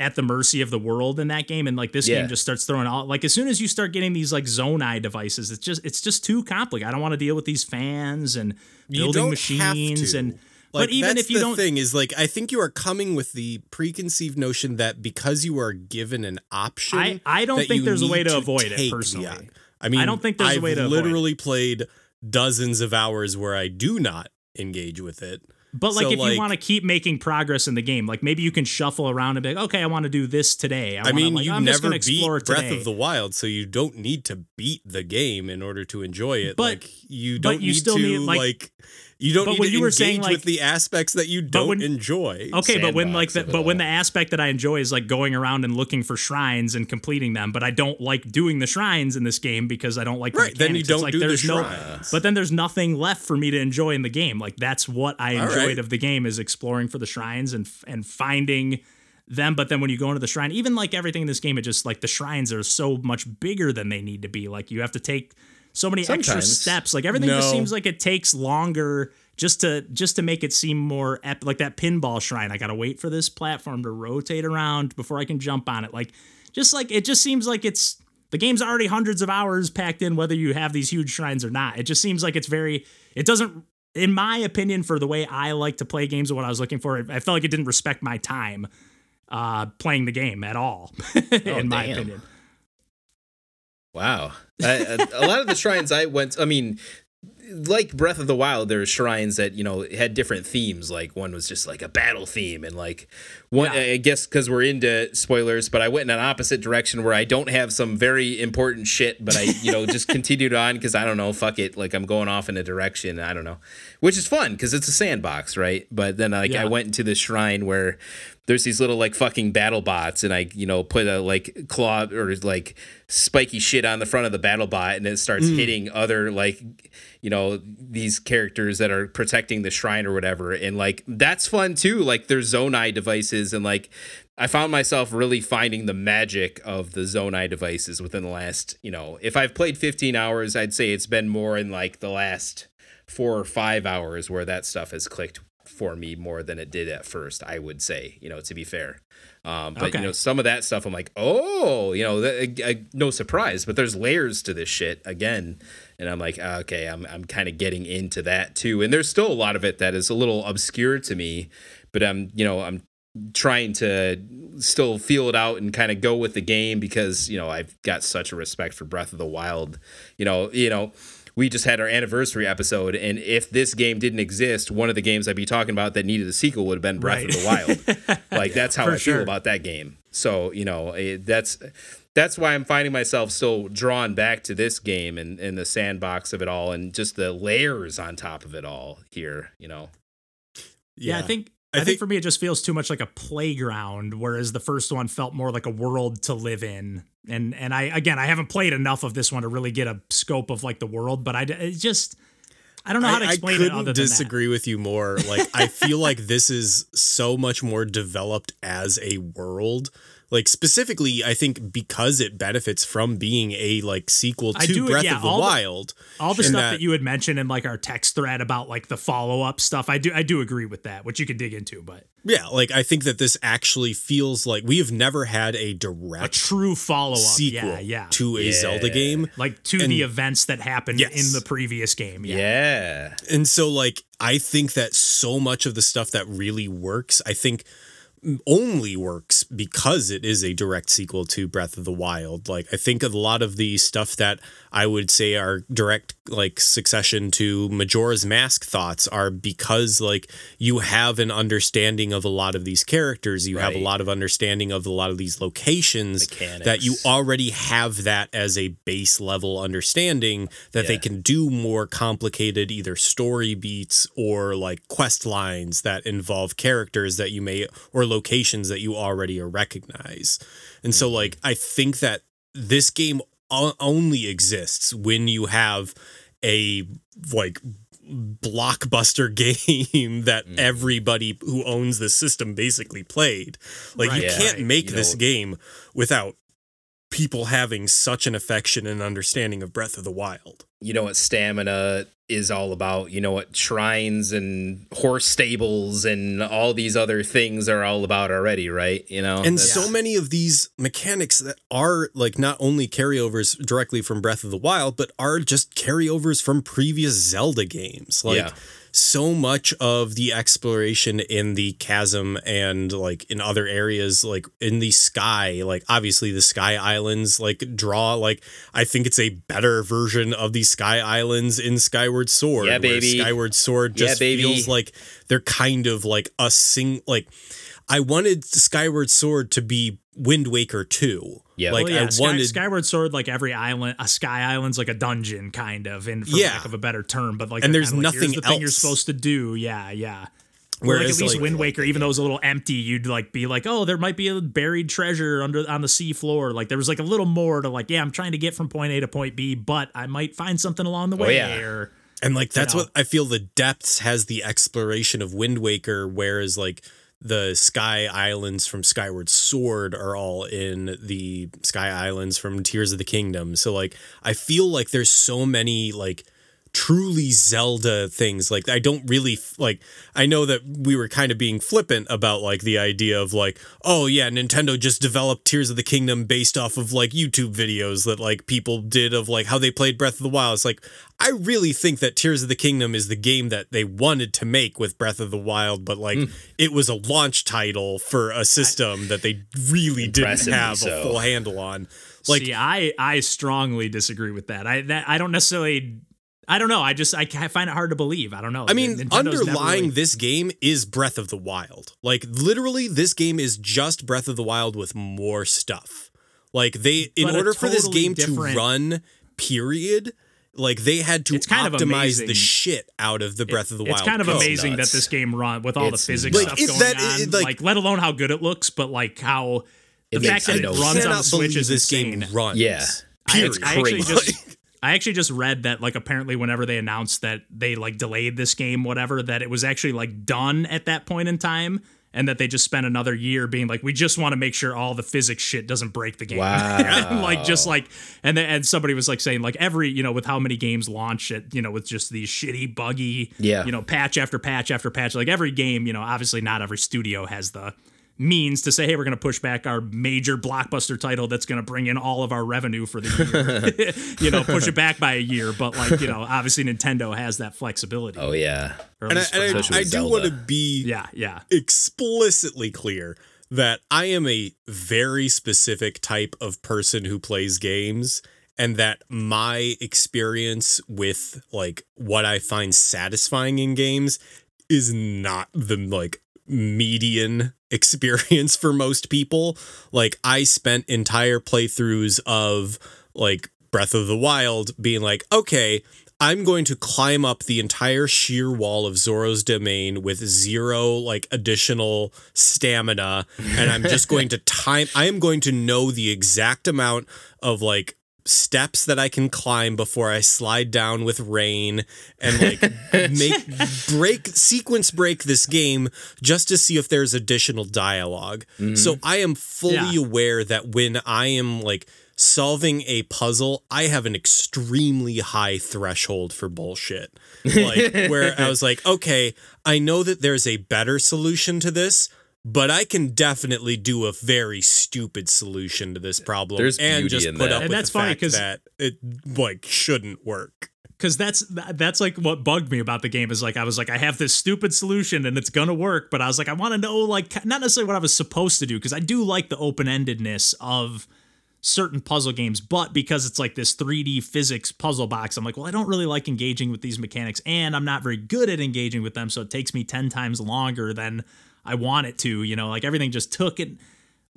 at the mercy of the world in that game, and like this Yeah. game just starts throwing all like as soon as you start getting these like Zonai devices, it's just it's just too complicated. I don't want to deal with these fans and building machines and. Like, but even if you the don't, thing is like I think you are coming with the preconceived notion that because you are given an option, I- I don't think there's a way to avoid it, personally. I mean, I don't think there's a I've way to literally played dozens of hours where I do not engage with it. But like, So, if like- you want to keep making progress in the game, like maybe you can shuffle around and be like, okay, I want to do this today. I, I wanna, mean, like, you I'm never beat Breath today. of the Wild, so you don't need to beat the game in order to enjoy it. But- like you don't you need still to need, like- like, you don't but need when to you were saying, like- with the aspects that you don't when- enjoy. Okay, but when like sandbox the, but when the aspect that I enjoy is like going around and looking for shrines and completing them, but I don't like doing the shrines in this game because I don't like the Right, then you don't like do the there's no, shrines. but then there's nothing left for me to enjoy in the game. Like that's what I All enjoyed right. of the game is exploring for the shrines and and finding them. But then when you go into the shrine, even like everything in this game, it just like the shrines are so much bigger than they need to be. Like you have to take so many extra steps. Like everything just seems like it takes longer just to just to make it seem more ep- like that pinball shrine. I gotta wait for this platform to rotate around before I can jump on it. Like just like it just seems like it's the game's already hundreds of hours packed in, whether you have these huge shrines or not. It just seems like it's very. It doesn't, in my opinion, for the way I like to play games and what I was looking for. I felt like it didn't respect my time uh, playing the game at all, in my damn. opinion. Wow. I, a lot of the shrines I went, I mean, like Breath of the Wild, there were shrines that you know had different themes. Like one was just like a battle theme, and like one, Yeah. I guess because we're into spoilers, but I went in an opposite direction where I don't have some very important shit, but I you know just continued on because I don't know, fuck it, like I'm going off in a direction. I don't know, which is fun because it's a sandbox, right? But then like Yeah. I went into this shrine where there's these little like fucking battle bots and I, you know, put a like claw or like spiky shit on the front of the battle bot and it starts mm. hitting other like you know, these characters that are protecting the shrine or whatever. And like that's fun too. Like there's Zonai devices and like I found myself really finding the magic of the Zonai devices within the last, you know, if I've played 15 hours, I'd say it's been more in like the last four or five hours where that stuff has clicked for me more than it did at first, I would say, you know, to be fair. Um, but Okay. you know, some of that stuff, I'm like, oh, you know, that, I, no surprise. But there's layers to this shit again, and I'm like, ah, okay, I'm I'm kind of getting into that too. And there's still a lot of it that is a little obscure to me, but I'm you know I'm trying to still feel it out and kind of go with the game because you know I've got such a respect for Breath of the Wild. You know, you know. We just had our anniversary episode, and if this game didn't exist, one of the games I'd be talking about that needed a sequel would have been Breath of the Wild. like that's how For I sure. feel about that game. So you know, it, that's that's why I'm finding myself still drawn back to this game and, and the sandbox of it all, and just the layers on top of it all here. You know, Yeah, I think I I, think, think- for me it just feels too much like a playground, whereas the first one felt more like a world to live in. And and I again I haven't played enough of this one to really get a scope of like the world, but I it just I don't know how to I, explain I it couldn't other than disagree with you more. Like I feel like this is so much more developed as a world. Like specifically, I think because it benefits from being a like sequel to do- Breath yeah, of the all the- Wild. that. All the stuff that- that, you had mentioned in like our text thread about like the follow up stuff. I do I do agree with that, which you can dig into, but Yeah, like I think that this actually feels like we have never had a direct a true follow up. sequel Yeah, yeah. to a Yeah. Zelda game. like to And- the events that happened Yes. in the previous game. yeah, Yeah. And so like I think that so much of the stuff that really works, I think only works because it is a direct sequel to Breath of the Wild. Like I think a lot of the stuff that I would say are direct like succession to Majora's Mask thoughts are because like you have an understanding of a lot of these characters, you have a lot of understanding of a lot of these locations Mechanics. that you already have that as a base level understanding that they can do more complicated either story beats or like quest lines that involve characters that you may or locations that you already recognize. And so mm-hmm. like I think that this game o- only exists when you have a like blockbuster game that mm-hmm. everybody who owns the system basically played. Like you Right. Yeah, can't make you this know- game without people having such an affection and understanding of Breath of the Wild. you know what stamina is all about. You know what shrines and horse stables and all these other things are all about already, right? You know, And That's- so many of these mechanics that are like not only carryovers directly from Breath of the Wild, but are just carryovers from previous Zelda games. Like Yeah. So much of the exploration in the chasm and like in other areas, like in the sky, like obviously the Sky Islands like draw like I think it's a better version of the Sky Islands in Skyward Sword. Yeah, baby. Skyward Sword Yeah, just baby. feels like they're kind of like a sing like I wanted Skyward Sword to be Wind Waker 2. Yeah. Like Well, yeah, I Sky- wanted Skyward Sword, like every island, a sky island's like a dungeon, kind of, in for Yeah. lack of a better term. But like, And there's kinda like, here's nothing the thing you're supposed to do. Yeah, yeah. Whereas like at least like- Wind Waker, even though it was a little empty, you'd like be like, oh, there might be a buried treasure under on the sea floor. Like there was like a little more to like, yeah, I'm trying to get from point A to point B, but I might find something along the oh, way. yeah. Or And like that's know? what I feel the depths has the exploration of Wind Waker, whereas like the Sky Islands from Skyward Sword are all in the Sky Islands from Tears of the Kingdom. So like I feel like there's so many like truly Zelda things. Like I don't really f- like I know that we were kind of being flippant about like the idea of like, oh yeah, Nintendo just developed Tears of the Kingdom based off of like YouTube videos that like people did of like how they played Breath of the Wild. It's like I really think that Tears of the Kingdom is the game that they wanted to make with Breath of the Wild, but like hmm. it was a launch title for a system that they really didn't have so. a full handle on. Like See, I I strongly disagree with that. I that I don't necessarily. I don't know. I just I ca- find it hard to believe. I don't know. I mean, Nintendo's underlying really- this game is Breath of the Wild. Like literally, this game is just Breath of the Wild with more stuff. Like they, in But a order for this game different- to run, period. Like they had to It's kind of optimize the shit out of the Breath of the Wild. It's kind of code. amazing nuts. that this game run with all It's the physics nuts. stuff going that- on. it- like, like- let alone how good it looks, but like how the fact that it runs on the Switch is this insane. game runs. Yeah. Period. I actually just I actually just read that like apparently whenever they announced that they like delayed this game whatever that it was actually like done at that point in time and that they just spent another year being like we just want to make sure all the physics shit doesn't break the game. Wow. like just like and then and somebody was like saying like every you know with how many games launch it you know with just these shitty buggy Yeah. you know patch after patch after patch like every game you know obviously not every studio has the means to say hey we're going to push back our major blockbuster title that's going to bring in all of our revenue for the year. You know push it back by a year but like you know obviously Nintendo has that flexibility. Oh yeah. And I, and I- I do want to be yeah yeah. explicitly clear that I am a very specific type of person who plays games and that my experience with like what I find satisfying in games is not the like median experience for most people. Like I spent entire playthroughs of like Breath of the Wild being like, okay, I'm going to climb up the entire sheer wall of Zora's domain with zero like additional stamina and I'm just going to time I am going to know the exact amount of like steps that I can climb before I slide down with rain and like make break sequence break this game just to see if there's additional dialog mm-hmm. So I am fully Yeah. aware that when I am like solving a puzzle, I have an extremely high threshold for bullshit. Like where I was like, okay, I know that there's a better solution to this, but I can definitely do a very stupid solution to this problem There's and just put that. up And with that's the funny fact 'cause- that it like shouldn't work. because that's that's like what bugged me about the game is like I was like I have this stupid solution and it's gonna work, but I was like I want to know like not necessarily what I was supposed to do because I do like the open endedness of certain puzzle games, but because it's like this 3D physics puzzle box, I'm like, well, I don't really like engaging with these mechanics, and I'm not very good at engaging with them, so it takes me ten times longer than I want it to. You know, like everything just took it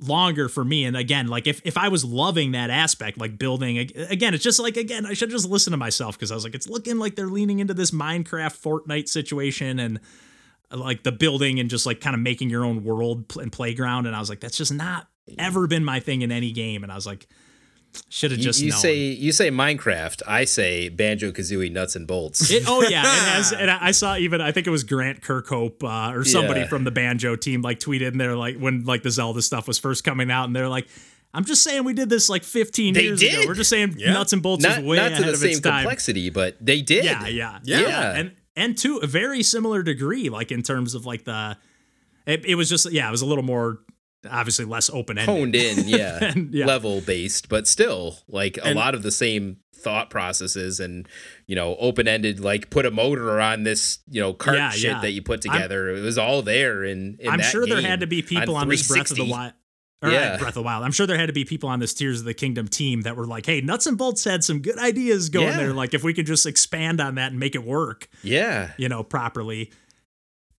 longer for me and again like if, if i was loving that aspect like building again it's just like again i should just listen to myself because i was like it's looking like they're leaning into this minecraft fortnite situation and like the building and just like kind of making your own world and playground and i was like that's just not ever been my thing in any game and i was like should have just you known. say you say Minecraft. I say Banjo Kazooie nuts and bolts. It, oh yeah, it has, and I I saw even I think it was Grant Kirkhope uh, or somebody Yeah. from the banjo team like tweeted and they're like when like the Zelda stuff was first coming out and they're like, I'm just saying we did this like 15 They years ago. We're just saying Yeah. nuts and bolts not is way not to the of same its time. complexity, but they did. Yeah, yeah, Yeah. and and to a very similar degree, like in terms of like the, it, it was just yeah, it was a little more obviously less open ended. honed in, yeah, And, yeah. level based, but still like a And- lot of the same thought processes and you know open ended. Like put a motor on this you know cart Yeah, shit yeah. that you put I'm- together. it was all there in. in I'm sure there had to be people on, this Breath of the Wild. Or Yeah. uh, Breath of the Wild. I'm sure there had to be people on this Tears of the Kingdom team that were like, "Hey, Nuts and Bolts had some good ideas going Yeah. there. Like, if we could just expand on that and make it work, Yeah, you know, properly."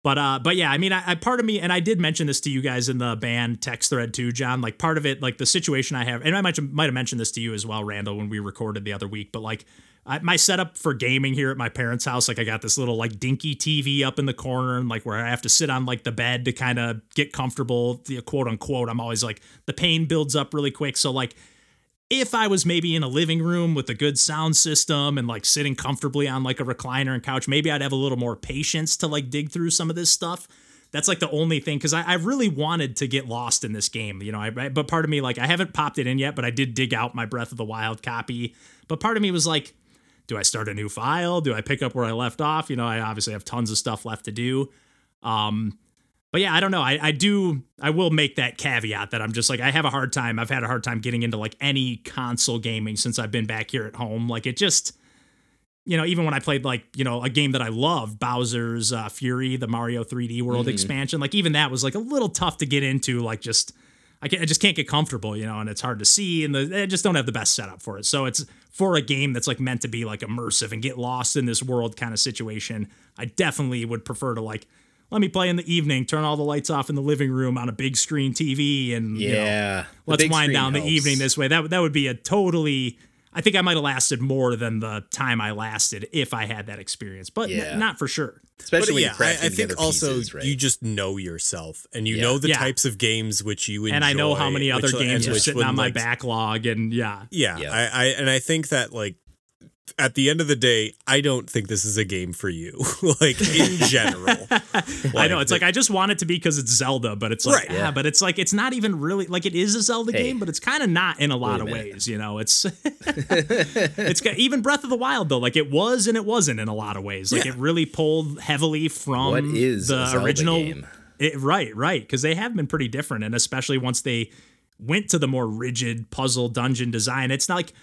But uh, but yeah, I mean, I, I part of me, and I did mention this to you guys in the band text thread too, John. Like part of it, like the situation I have, and I might might have mentioned this to you as well, Randall, when we recorded the other week. But like I, my setup for gaming here at my parents' house, like I got this little like dinky TV up in the corner, and like where I have to sit on like the bed to kind of get comfortable, the quote unquote. I'm always like the pain builds up really quick, so like if I was maybe in a living room with a good sound system and like sitting comfortably on like a recliner and couch, maybe I'd have a little more patience to like dig through some of this stuff. That's like the only thing because I, I really wanted to get lost in this game, you know. I, I- but part of me like I haven't popped it in yet, but I did dig out my Breath of the Wild copy. But part of me was like, do I start a new file? Do I pick up where I left off? You know, I obviously have tons of stuff left to do. Um, but yeah, I don't know. I, I do, I will make that caveat that I'm just like, I have a hard time. I've had a hard time getting into like any console gaming since I've been back here at home. Like it just, you know, even when I played like, you know, a game that I love, Bowser's uh, Fury, the Mario 3D World Mhm. expansion, like even that was like a little tough to get into. Like just, I, I just can't get comfortable, you know, and it's hard to see, and the, I just don't have the best setup for it. So it's for a game that's like meant to be like immersive and get lost in this world kind of situation. I definitely would prefer to like let me play in the evening, turn all the lights off in the living room on a big screen TV, and you know, Yeah. Let's wind screen down the evening this way. That that would be a totally. I think I might have lasted more than the time I lasted if I had that experience, but n- not for sure. Especially But when yeah, I, I think together also pieces, right? you just know yourself and you Yeah. know the Yeah. types of games which you enjoy. and I know how many other which- games are sitting on my like, backlog, and yeah, Yeah, Yeah. I, I and I think that like at the end of the day, I don't think this is a game for you. like in general, I know it's like I just want it to be because it's Zelda, but it's like Right. yeah, Yeah. but it's like it's not even really like it is a Zelda Hey. game, but it's kind of not in a lot Wait a of minute. ways. You know, it's it's got even Breath of the Wild though, like it was and it wasn't in a lot of ways. Like Yeah. it really pulled heavily from What is a the Zelda original. game? It, right, right, because they have been pretty different, and especially once they went to the more rigid puzzle dungeon design, it's not like.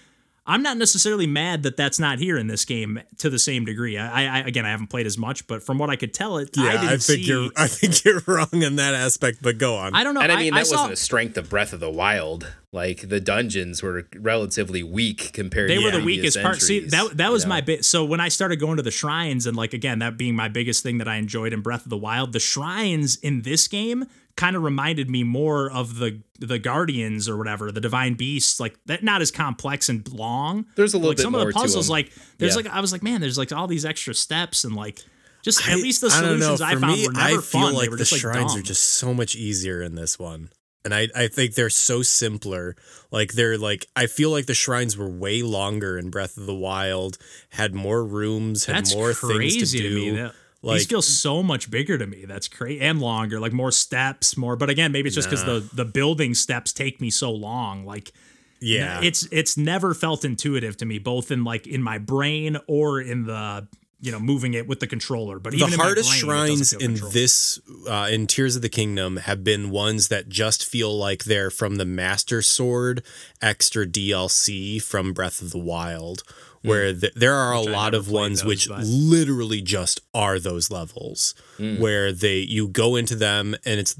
I'm not necessarily mad that that's not here in this game to the same degree. I, I again, I haven't played as much, but from what I could tell, it I yeah, didn't I, think see. you're I think you're wrong in that aspect. But go on. I don't know. And I mean, that saw, wasn't a strength of Breath of the Wild. Like the dungeons were relatively weak compared. To the dungeons. They to were the previous weakest part. See, entries, that that you was know? my bit. So when I started going to the shrines, and like again, that being my biggest thing that I enjoyed in Breath of the Wild, the shrines in this game kind of reminded me more of the the guardians or whatever, the divine beasts. Like that, not as complex and long. There's a little like bit some more of the puzzles. Like there's Yeah. like I was like, man, there's like all these extra steps and like. Just I- at least the I solutions I, For found me, were never I fun. feel they like the just, like, shrines are just so much easier in this one. And I, I think they're so simpler. Like they're like I feel like the shrines were way longer in Breath of the Wild, had more rooms, had That's more crazy things to do. me. Like these feel so much bigger to me. That's crazy and longer, like more steps, more. But again, maybe it's just because Nah. the the building steps take me so long. Like, yeah. it's it's never felt intuitive to me, both in like in my brain or in the you know moving it with the controller. But the even in my hardest brain, shrines in this uh, in Tears of the Kingdom have been ones that just feel like they're from the Master Sword extra DLC from Breath of the Wild, where th- there are a. Which I lot of ones those, which but- literally just are those levels Hmm. where they you go into them and it's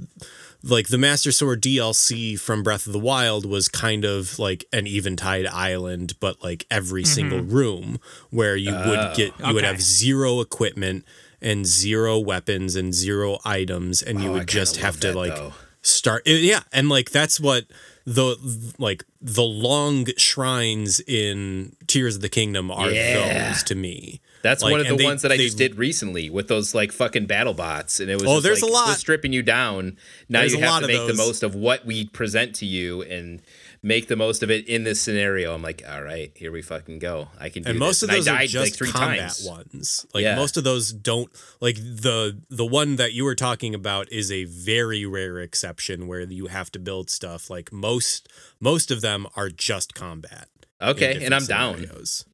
like the Master Sword DLC from Breath of the Wild was kind of like an Eventide Island, but like every single room where you would get you would Mm-hmm. Have zero equipment and zero weapons and zero items, and you Oh, would just have to that, like though. start. Yeah, and like that's what the like the long shrines in Tears of the Kingdom are Yeah. those to me. That's Like, one of the they- ones that I they- just did recently with those like fucking battle bots, and it was Oh, just, there's like, a lot. stripping you down. Now There's you have to make the most of what we present to you and make the most of it in this scenario. I'm like, all right, here we fucking go. I can do and most this. of And those I are just like three combat times. ones. Like Yeah. most of those don't like the the one that you were talking about is a very rare exception where you have to build stuff. Like most most of them are just combat. Okay, and I'm down.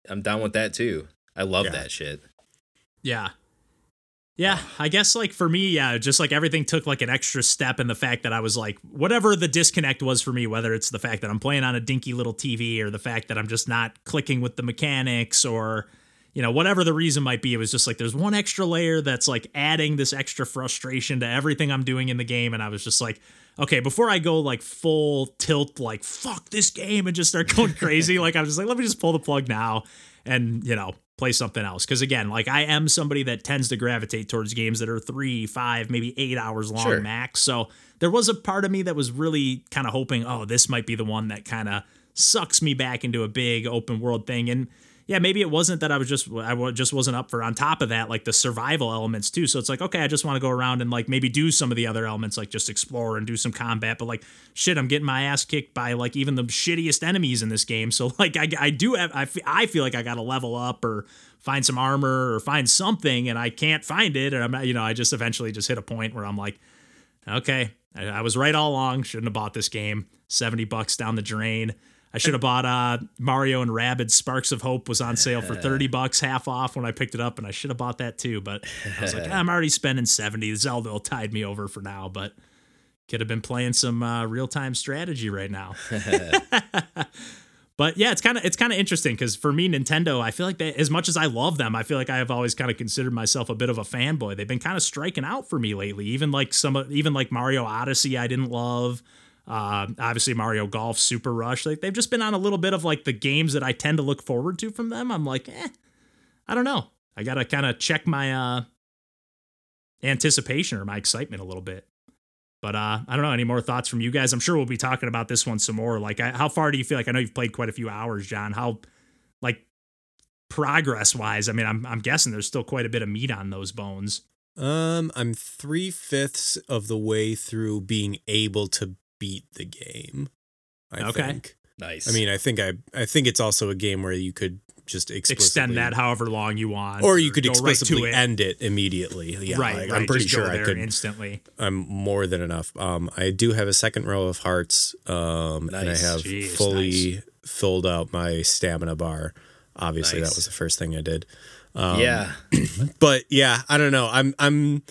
I'm down with that too. I love Yeah. that shit. Yeah. Yeah, I guess like for me, yeah, just like everything took like an extra step in the fact that I was like, whatever the disconnect was for me, whether it's the fact that I'm playing on a dinky little TV or the fact that I'm just not clicking with the mechanics or, you know, whatever the reason might be, it was just like there's one extra layer that's like adding this extra frustration to everything I'm doing in the game. And I was just like, okay, before I go like full tilt, like fuck this game and just start going crazy, like I was just like, let me just pull the plug now and, you know, play something else. Cause again, like I am somebody that tends to gravitate towards games that are three, five, maybe eight hours long Sure. max. So there was a part of me that was really kind of hoping, oh, this might be the one that kind of sucks me back into a big open world thing. And yeah, maybe it wasn't that I was just I just wasn't up for. On top of that, like the survival elements too. So it's like okay, I just want to go around and like maybe do some of the other elements, like just explore and do some combat. But like shit, I'm getting my ass kicked by like even the shittiest enemies in this game. So like I, I do have I I feel like I got to level up or find some armor or find something, and I can't find it. And I'm not, you know I just eventually just hit a point where I'm like, okay, I, I was right all along. Shouldn't have bought this game. Seventy bucks down the drain. I should have bought uh, Mario and Rabbids Sparks of Hope was on sale for 30 bucks, half off when I picked it up, and I should have bought that too. But I was like, I'm already spending 70. Zelda will tide me over for now, but could have been playing some uh, real time strategy right now. but yeah, it's kind of it's kind of interesting because for me, Nintendo, I feel like they, as much as I love them, I feel like I have always kind of considered myself a bit of a fanboy. They've been kind of striking out for me lately. Even like some, even like Mario Odyssey, I didn't love. Uh, obviously, Mario Golf, Super Rush. Like they've just been on a little bit of like the games that I tend to look forward to from them. I'm like, eh, I don't know. I gotta kind of check my uh anticipation or my excitement a little bit. But uh, I don't know. Any more thoughts from you guys? I'm sure we'll be talking about this one some more. Like, I, how far do you feel like? I know you've played quite a few hours, John. How, like, progress wise? I mean, I'm I'm guessing there's still quite a bit of meat on those bones. Um, I'm three fifths of the way through being able to beat the game. I Okay. think. Nice. I mean, I think I I think it's also a game where you could just Extend that however long you want, or you could go right explicitly to it. end it immediately. Yeah, right, like, right. I'm pretty just sure I could. instantly. I'm more than enough. Um, I do have a second row of hearts. Um, and I have Jeez, fully filled out my stamina bar. Obviously, Nice. that was the first thing I did. Um, yeah. but yeah, I don't know. I'm I'm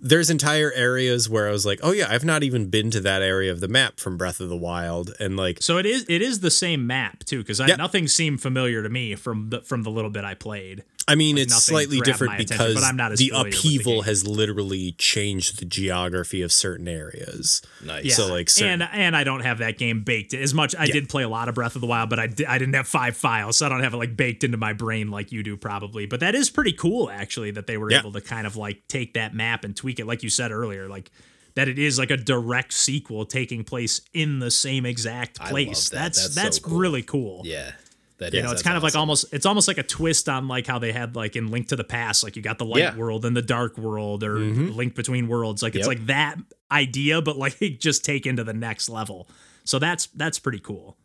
there's entire areas where I was like, oh yeah, I've not even been to that area of the map from Breath of the Wild, and like, So it is it is the same map too, because Yeah. nothing seemed familiar to me from the from the little bit I played. I mean, Like, it's slightly different because but I'm not as the familiar with the upheaval has literally changed the geography of certain areas. Nice. Yeah. So like, certain, and and I don't have that game baked as much. I did play a lot of Breath of the Wild, but I di- I didn't have five files, so I don't have it like baked into my brain like you do probably. But that is pretty cool actually that they were Yeah. able to kind of like take that map and tweak it, like you said earlier, like that it is like a direct sequel taking place in the same exact I love place. that. That's That's that's, so cool. really cool. yeah. That You is- know, it's kind of like almost it's almost like a twist on like how they had like in Link to the Past, like you got the light Yeah. world and the dark world or Link Between Worlds. Like it's Yep. like that idea, but like just taken to the next level. So that's that's pretty cool.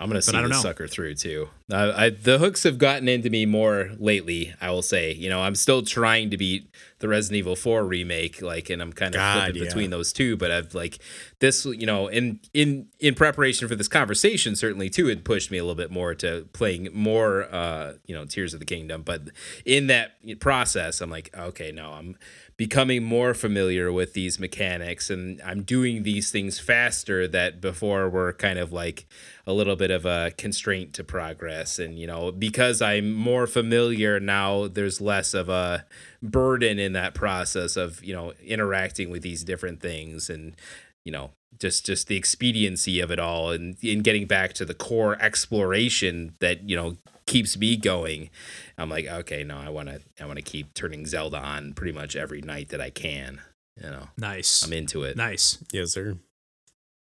I'm gonna see I don't this sucker through too. Uh, I, the hooks have gotten into me more lately. I will say, you know, I'm still trying to beat the Resident Evil 4 remake, like, and I'm kind of God, flipping yeah. between those two. But I've like this, you know, in in in preparation for this conversation, certainly too, it pushed me a little bit more to playing more, uh, you know, Tears of the Kingdom. But in that process, I'm like, okay, no, I'm becoming more familiar with these mechanics and I'm doing these things faster that before were kind of like a little bit of a constraint to progress. And you know because I'm more familiar now there's less of a burden in that process of you know interacting with these different things and you know just just the expediency of it all and in getting back to the core exploration that you know keeps me going i'm like okay no i want to i want to keep turning zelda on pretty much every night that i can you know Nice. i'm into it nice. yes, sir.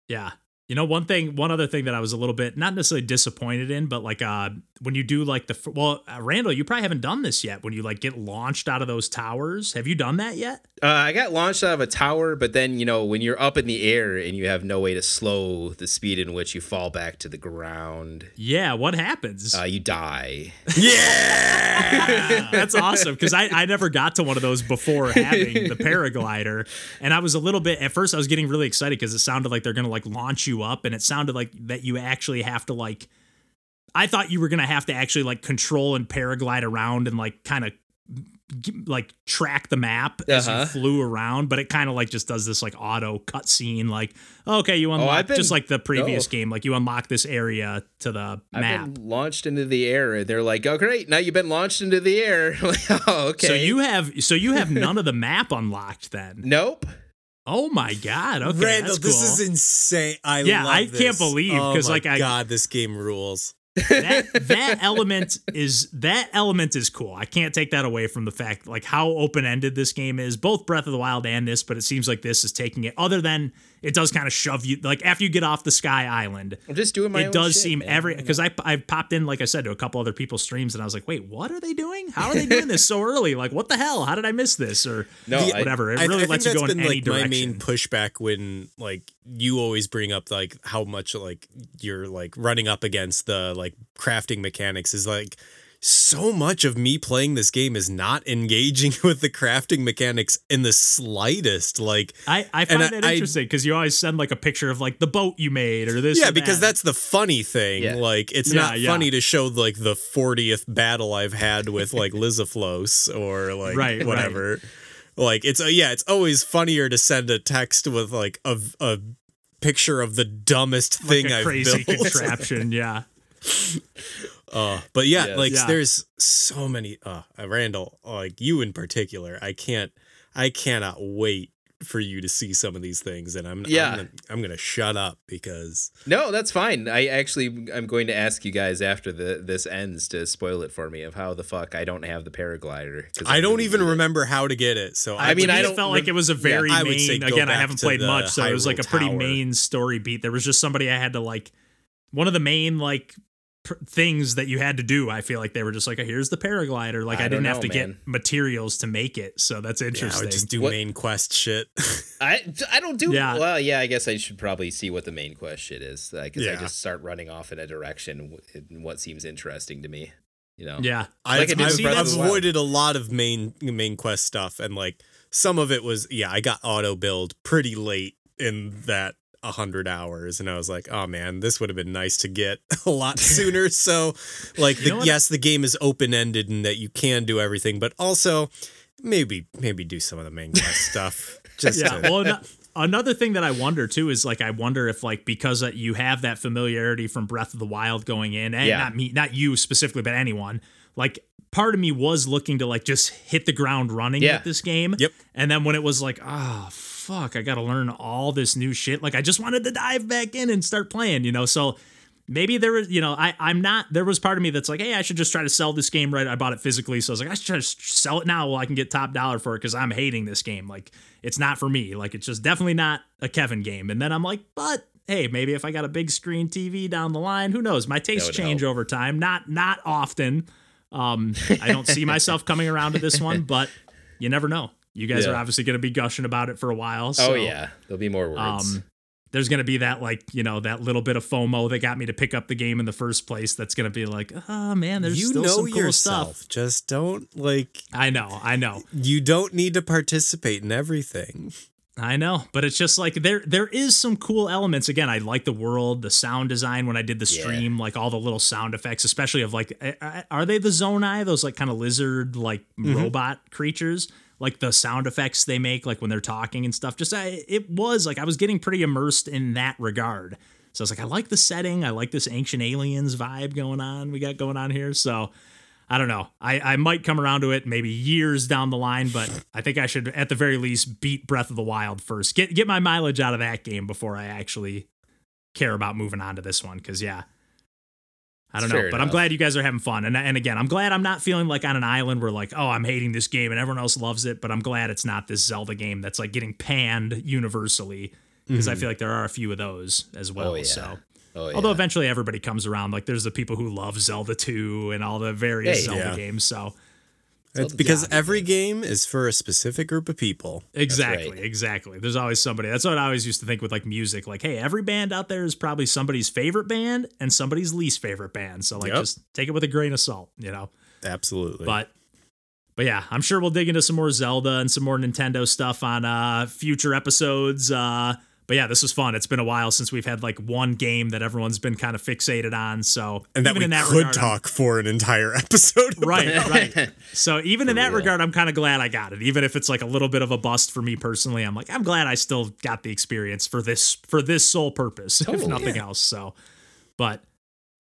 Yeah. You know, one thing, one other thing that I was a little bit not necessarily disappointed in, but like uh when you do like the well, uh, Randall, you probably haven't done this yet. When you like get launched out of those towers, have you done that yet? uh, i got launched out of a tower but then you know when you're up in the air and you have no way to slow the speed in which you fall back to the ground Yeah. What happens? uh, you die Yeah. That's awesome because I, I never got to one of those before having the paraglider. And I was a little bit, at first, I was getting really excited because it sounded like they're going to like launch you up and it sounded like that you actually have to like, I thought you were going to have to actually like control and paraglide around and like kind of like track the map as Uh-huh. you flew around, but it kind of like just does this like auto cutscene, like okay, you unlock Oh, been- just like the previous oh. game, like you unlock this area to the map. I've been launched into the air, and they're like, "Oh, great! Now you've been launched into the air." Like, oh, okay. So you have so you have none of the map unlocked then. nope. Oh my god! Okay, Randall, that's this is insane. I Yeah, I can't believe, Oh 'cause, my like, I- God, this game rules. that that element is that element is cool. I can't take that away from the fact like how open ended this game is. Both Breath of the Wild and this, but it seems like this is taking it. Other than it does kind of shove you like after you get off the Sky Island. I'm just doing my. it own does shit, seem man. every because I I popped in like I said to a couple other people's streams and I was like, wait, what are they doing? How are they doing this so early? Like, what the hell? How did I miss this? Or No, whatever. It I- really I, lets you go that's in been any like direction. my main pushback when like you always bring up like how much like you're like running up against the like crafting mechanics is like so much of me playing this game is not engaging with the crafting mechanics in the slightest. Like, I, I find that I- interesting because you always send like a picture of like the boat you made or this. yeah, or because that. that's the funny thing. Yeah. Like, it's Yeah, not yeah. funny to show like the 40th battle I've had with like Lizalfos or like Right, right. whatever. Like, it's, uh, yeah, it's always funnier to send a text with like a, a picture of the dumbest like thing a I've crazy built. contraption. Yeah. Uh, but yeah, Yes. like Yeah. there's so many. Uh, Randall, like you in particular, I can't, I cannot wait for you to see some of these things, and I'm, Yeah. I'm, gonna, I'm gonna shut up because No, that's fine. I actually I'm going to ask you guys after the this ends to spoil it for me of how the fuck I don't have the paraglider. 'cause I don't even need it. remember how to get it. So I mean, I it don't felt re- like it was a very I say main. go Again, I haven't played much, so it was like a pretty Tower. main story beat. There was just somebody I had to like. One of the main like pr- things that you had to do. I feel like they were just like, oh, "Here's the paraglider." Like I, I didn't don't have to know, get materials to make it, so that's yeah, I interesting. would just do What- main quest shit. I, I don't do Yeah. well. Yeah, I guess I should probably see what the main quest shit is uh, because I Yeah. just start running off in a direction in what seems interesting to me. You know. yeah, I've, Like I did I've, with Breath I've the Wild. avoided a lot of main main quest stuff, and like some of it was yeah, I got auto build pretty late in that hundred hours, and I was like, oh man, this would have been nice to get a lot sooner. so like, You the, know yes, the game is open ended and that you can do everything, but also maybe maybe do some of the main quest stuff. Just yeah. to, Well, ano- another thing that I wonder too is like I wonder if like because you have that familiarity from Breath of the Wild going in, and Yeah. not me, not you specifically, but anyone. Like part of me was looking to like just hit the ground running Yeah. with this game. Yep. And then when it was like, oh fuck, I got to learn all this new shit. Like I just wanted to dive back in and start playing, you know. So maybe there was, you know, I I'm not. There was part of me that's like, hey, I should just try to sell this game right. I bought it physically, so I was like, I should try to sell it now while I can get top dollar for it because I'm hating this game. Like it's not for me. Like it's just definitely not a Kevin game. And then I'm like, but hey, maybe if I got a big screen TV down the line, who knows? My tastes change help. over time. Not not often. Um, I don't see myself coming around to this one, but you never know. You guys Yeah. are obviously going to be gushing about it for a while. So, oh yeah, there'll be more words. um, there's going to be that like you know that little bit of FOMO that got me to pick up the game in the first place. That's going to be like, oh man, there's you still know some cool yourself. stuff. Just don't like. I know, I know, You don't need to participate in everything. I know, but it's just like there there is some cool elements. Again, I like the world, the sound design when I did the Yeah. stream, like all the little sound effects, especially of like, eh, eh, are they the Zonai? Those like kind of lizard like robot creatures. Like the sound effects they make, like when they're talking and stuff. Just I, it was like I was getting pretty immersed in that regard. So I was like, I like the setting. I like this ancient aliens vibe going on. We got going on here. So I don't know. I, I might come around to it maybe years down the line, but I think I should at the very least beat Breath of the Wild first. Get get my mileage out of that game before I actually care about moving on to this one. Cause yeah. I don't know. But I'm glad you guys are having fun. And and again, I'm glad I'm not feeling like on an island where like, oh, I'm hating this game and everyone else loves it. But I'm glad it's not this Zelda game that's like getting panned universally. Because I feel like there are a few of those as well. Oh, yeah. So oh yeah. Although eventually everybody comes around. Like there's the people who love Zelda 2 and all the various Hey, Zelda yeah. games. So It's because every game is for a specific group of people. exactly, right. exactly. There's always somebody. That's what I always used to think with like music. Like, hey, every band out there is probably somebody's favorite band and somebody's least favorite band. So like Yep. just take it with a grain of salt, you know. Absolutely. But but yeah, I'm sure we'll dig into some more Zelda and some more Nintendo stuff on uh future episodes. Uh but yeah, this was fun. It's been a while since we've had like one game that everyone's been kind of fixated on. So and that even we in that could regard, I'm- talk for an entire episode. about. Right, right. So even in that real. regard, I'm kind of glad I got it. Even if it's like a little bit of a bust for me personally, I'm like, I'm glad I still got the experience for this for this sole purpose, if Totally. nothing else. So, but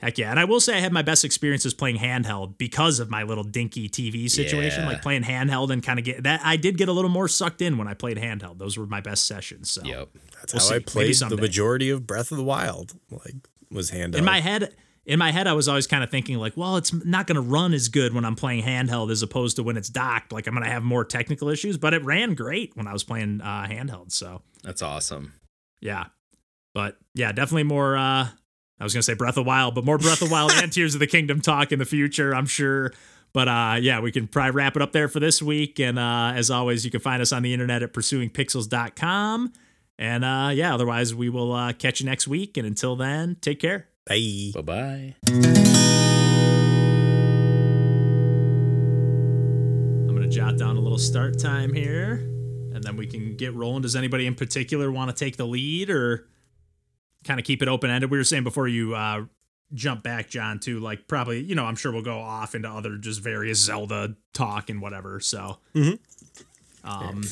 heck yeah, and I will say I had my best experiences playing handheld because of my little dinky TV situation. Yeah. Like playing handheld and kind of get that. I did get a little more sucked in when I played handheld. Those were my best sessions. So Yep. That's We'll how see. I Maybe played the majority of Breath of the Wild. Like was handheld. in my head in my head i was always kind of thinking like well it's not going to run as good when i'm playing handheld as opposed to when it's docked like i'm going to have more technical issues but it ran great when i was playing uh, handheld so That's awesome. yeah but yeah definitely more uh I was gonna say Breath of Wild, but more Breath of Wild and Tears of the Kingdom talk in the future, I'm sure. But uh, yeah, we can probably wrap it up there for this week. And uh, as always, you can find us on the internet at pursuingpixels.com. And uh, yeah, otherwise, we will uh, catch you next week. And until then, take care. Bye. Bye bye. I'm going to jot down a little start time here, and then we can get rolling. Does anybody in particular want to take the lead or? Kind of keep it open ended? We were saying before you uh, jump back, John, to Like probably, you know, I'm sure we'll go off into other just various Zelda talk and whatever. So, um,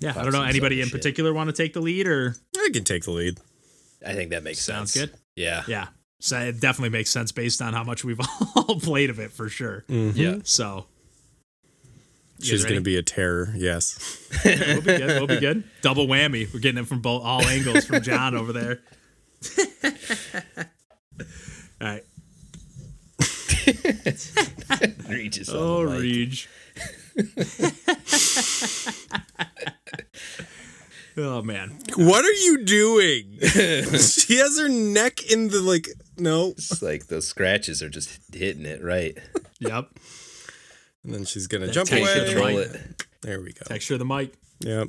yeah, I don't know. Anybody in shit. particular want to take the lead, or I can take the lead. I think that makes Sounds sense. Sounds good. Yeah. yeah, so it definitely makes sense based on how much we've all played of it for sure. Yeah. So. You guys She's gonna be a terror. Yes. We'll be good. We'll be good. Double whammy. We're getting it from both all angles from John over there. all right. Regis on Oh, the. Reach. oh man. What are you doing? she has her neck in the like. No. It's like those scratches are just hitting it right. Yep. And then she's gonna jump away. the Control it. There we go. Texture of the mic. Yep.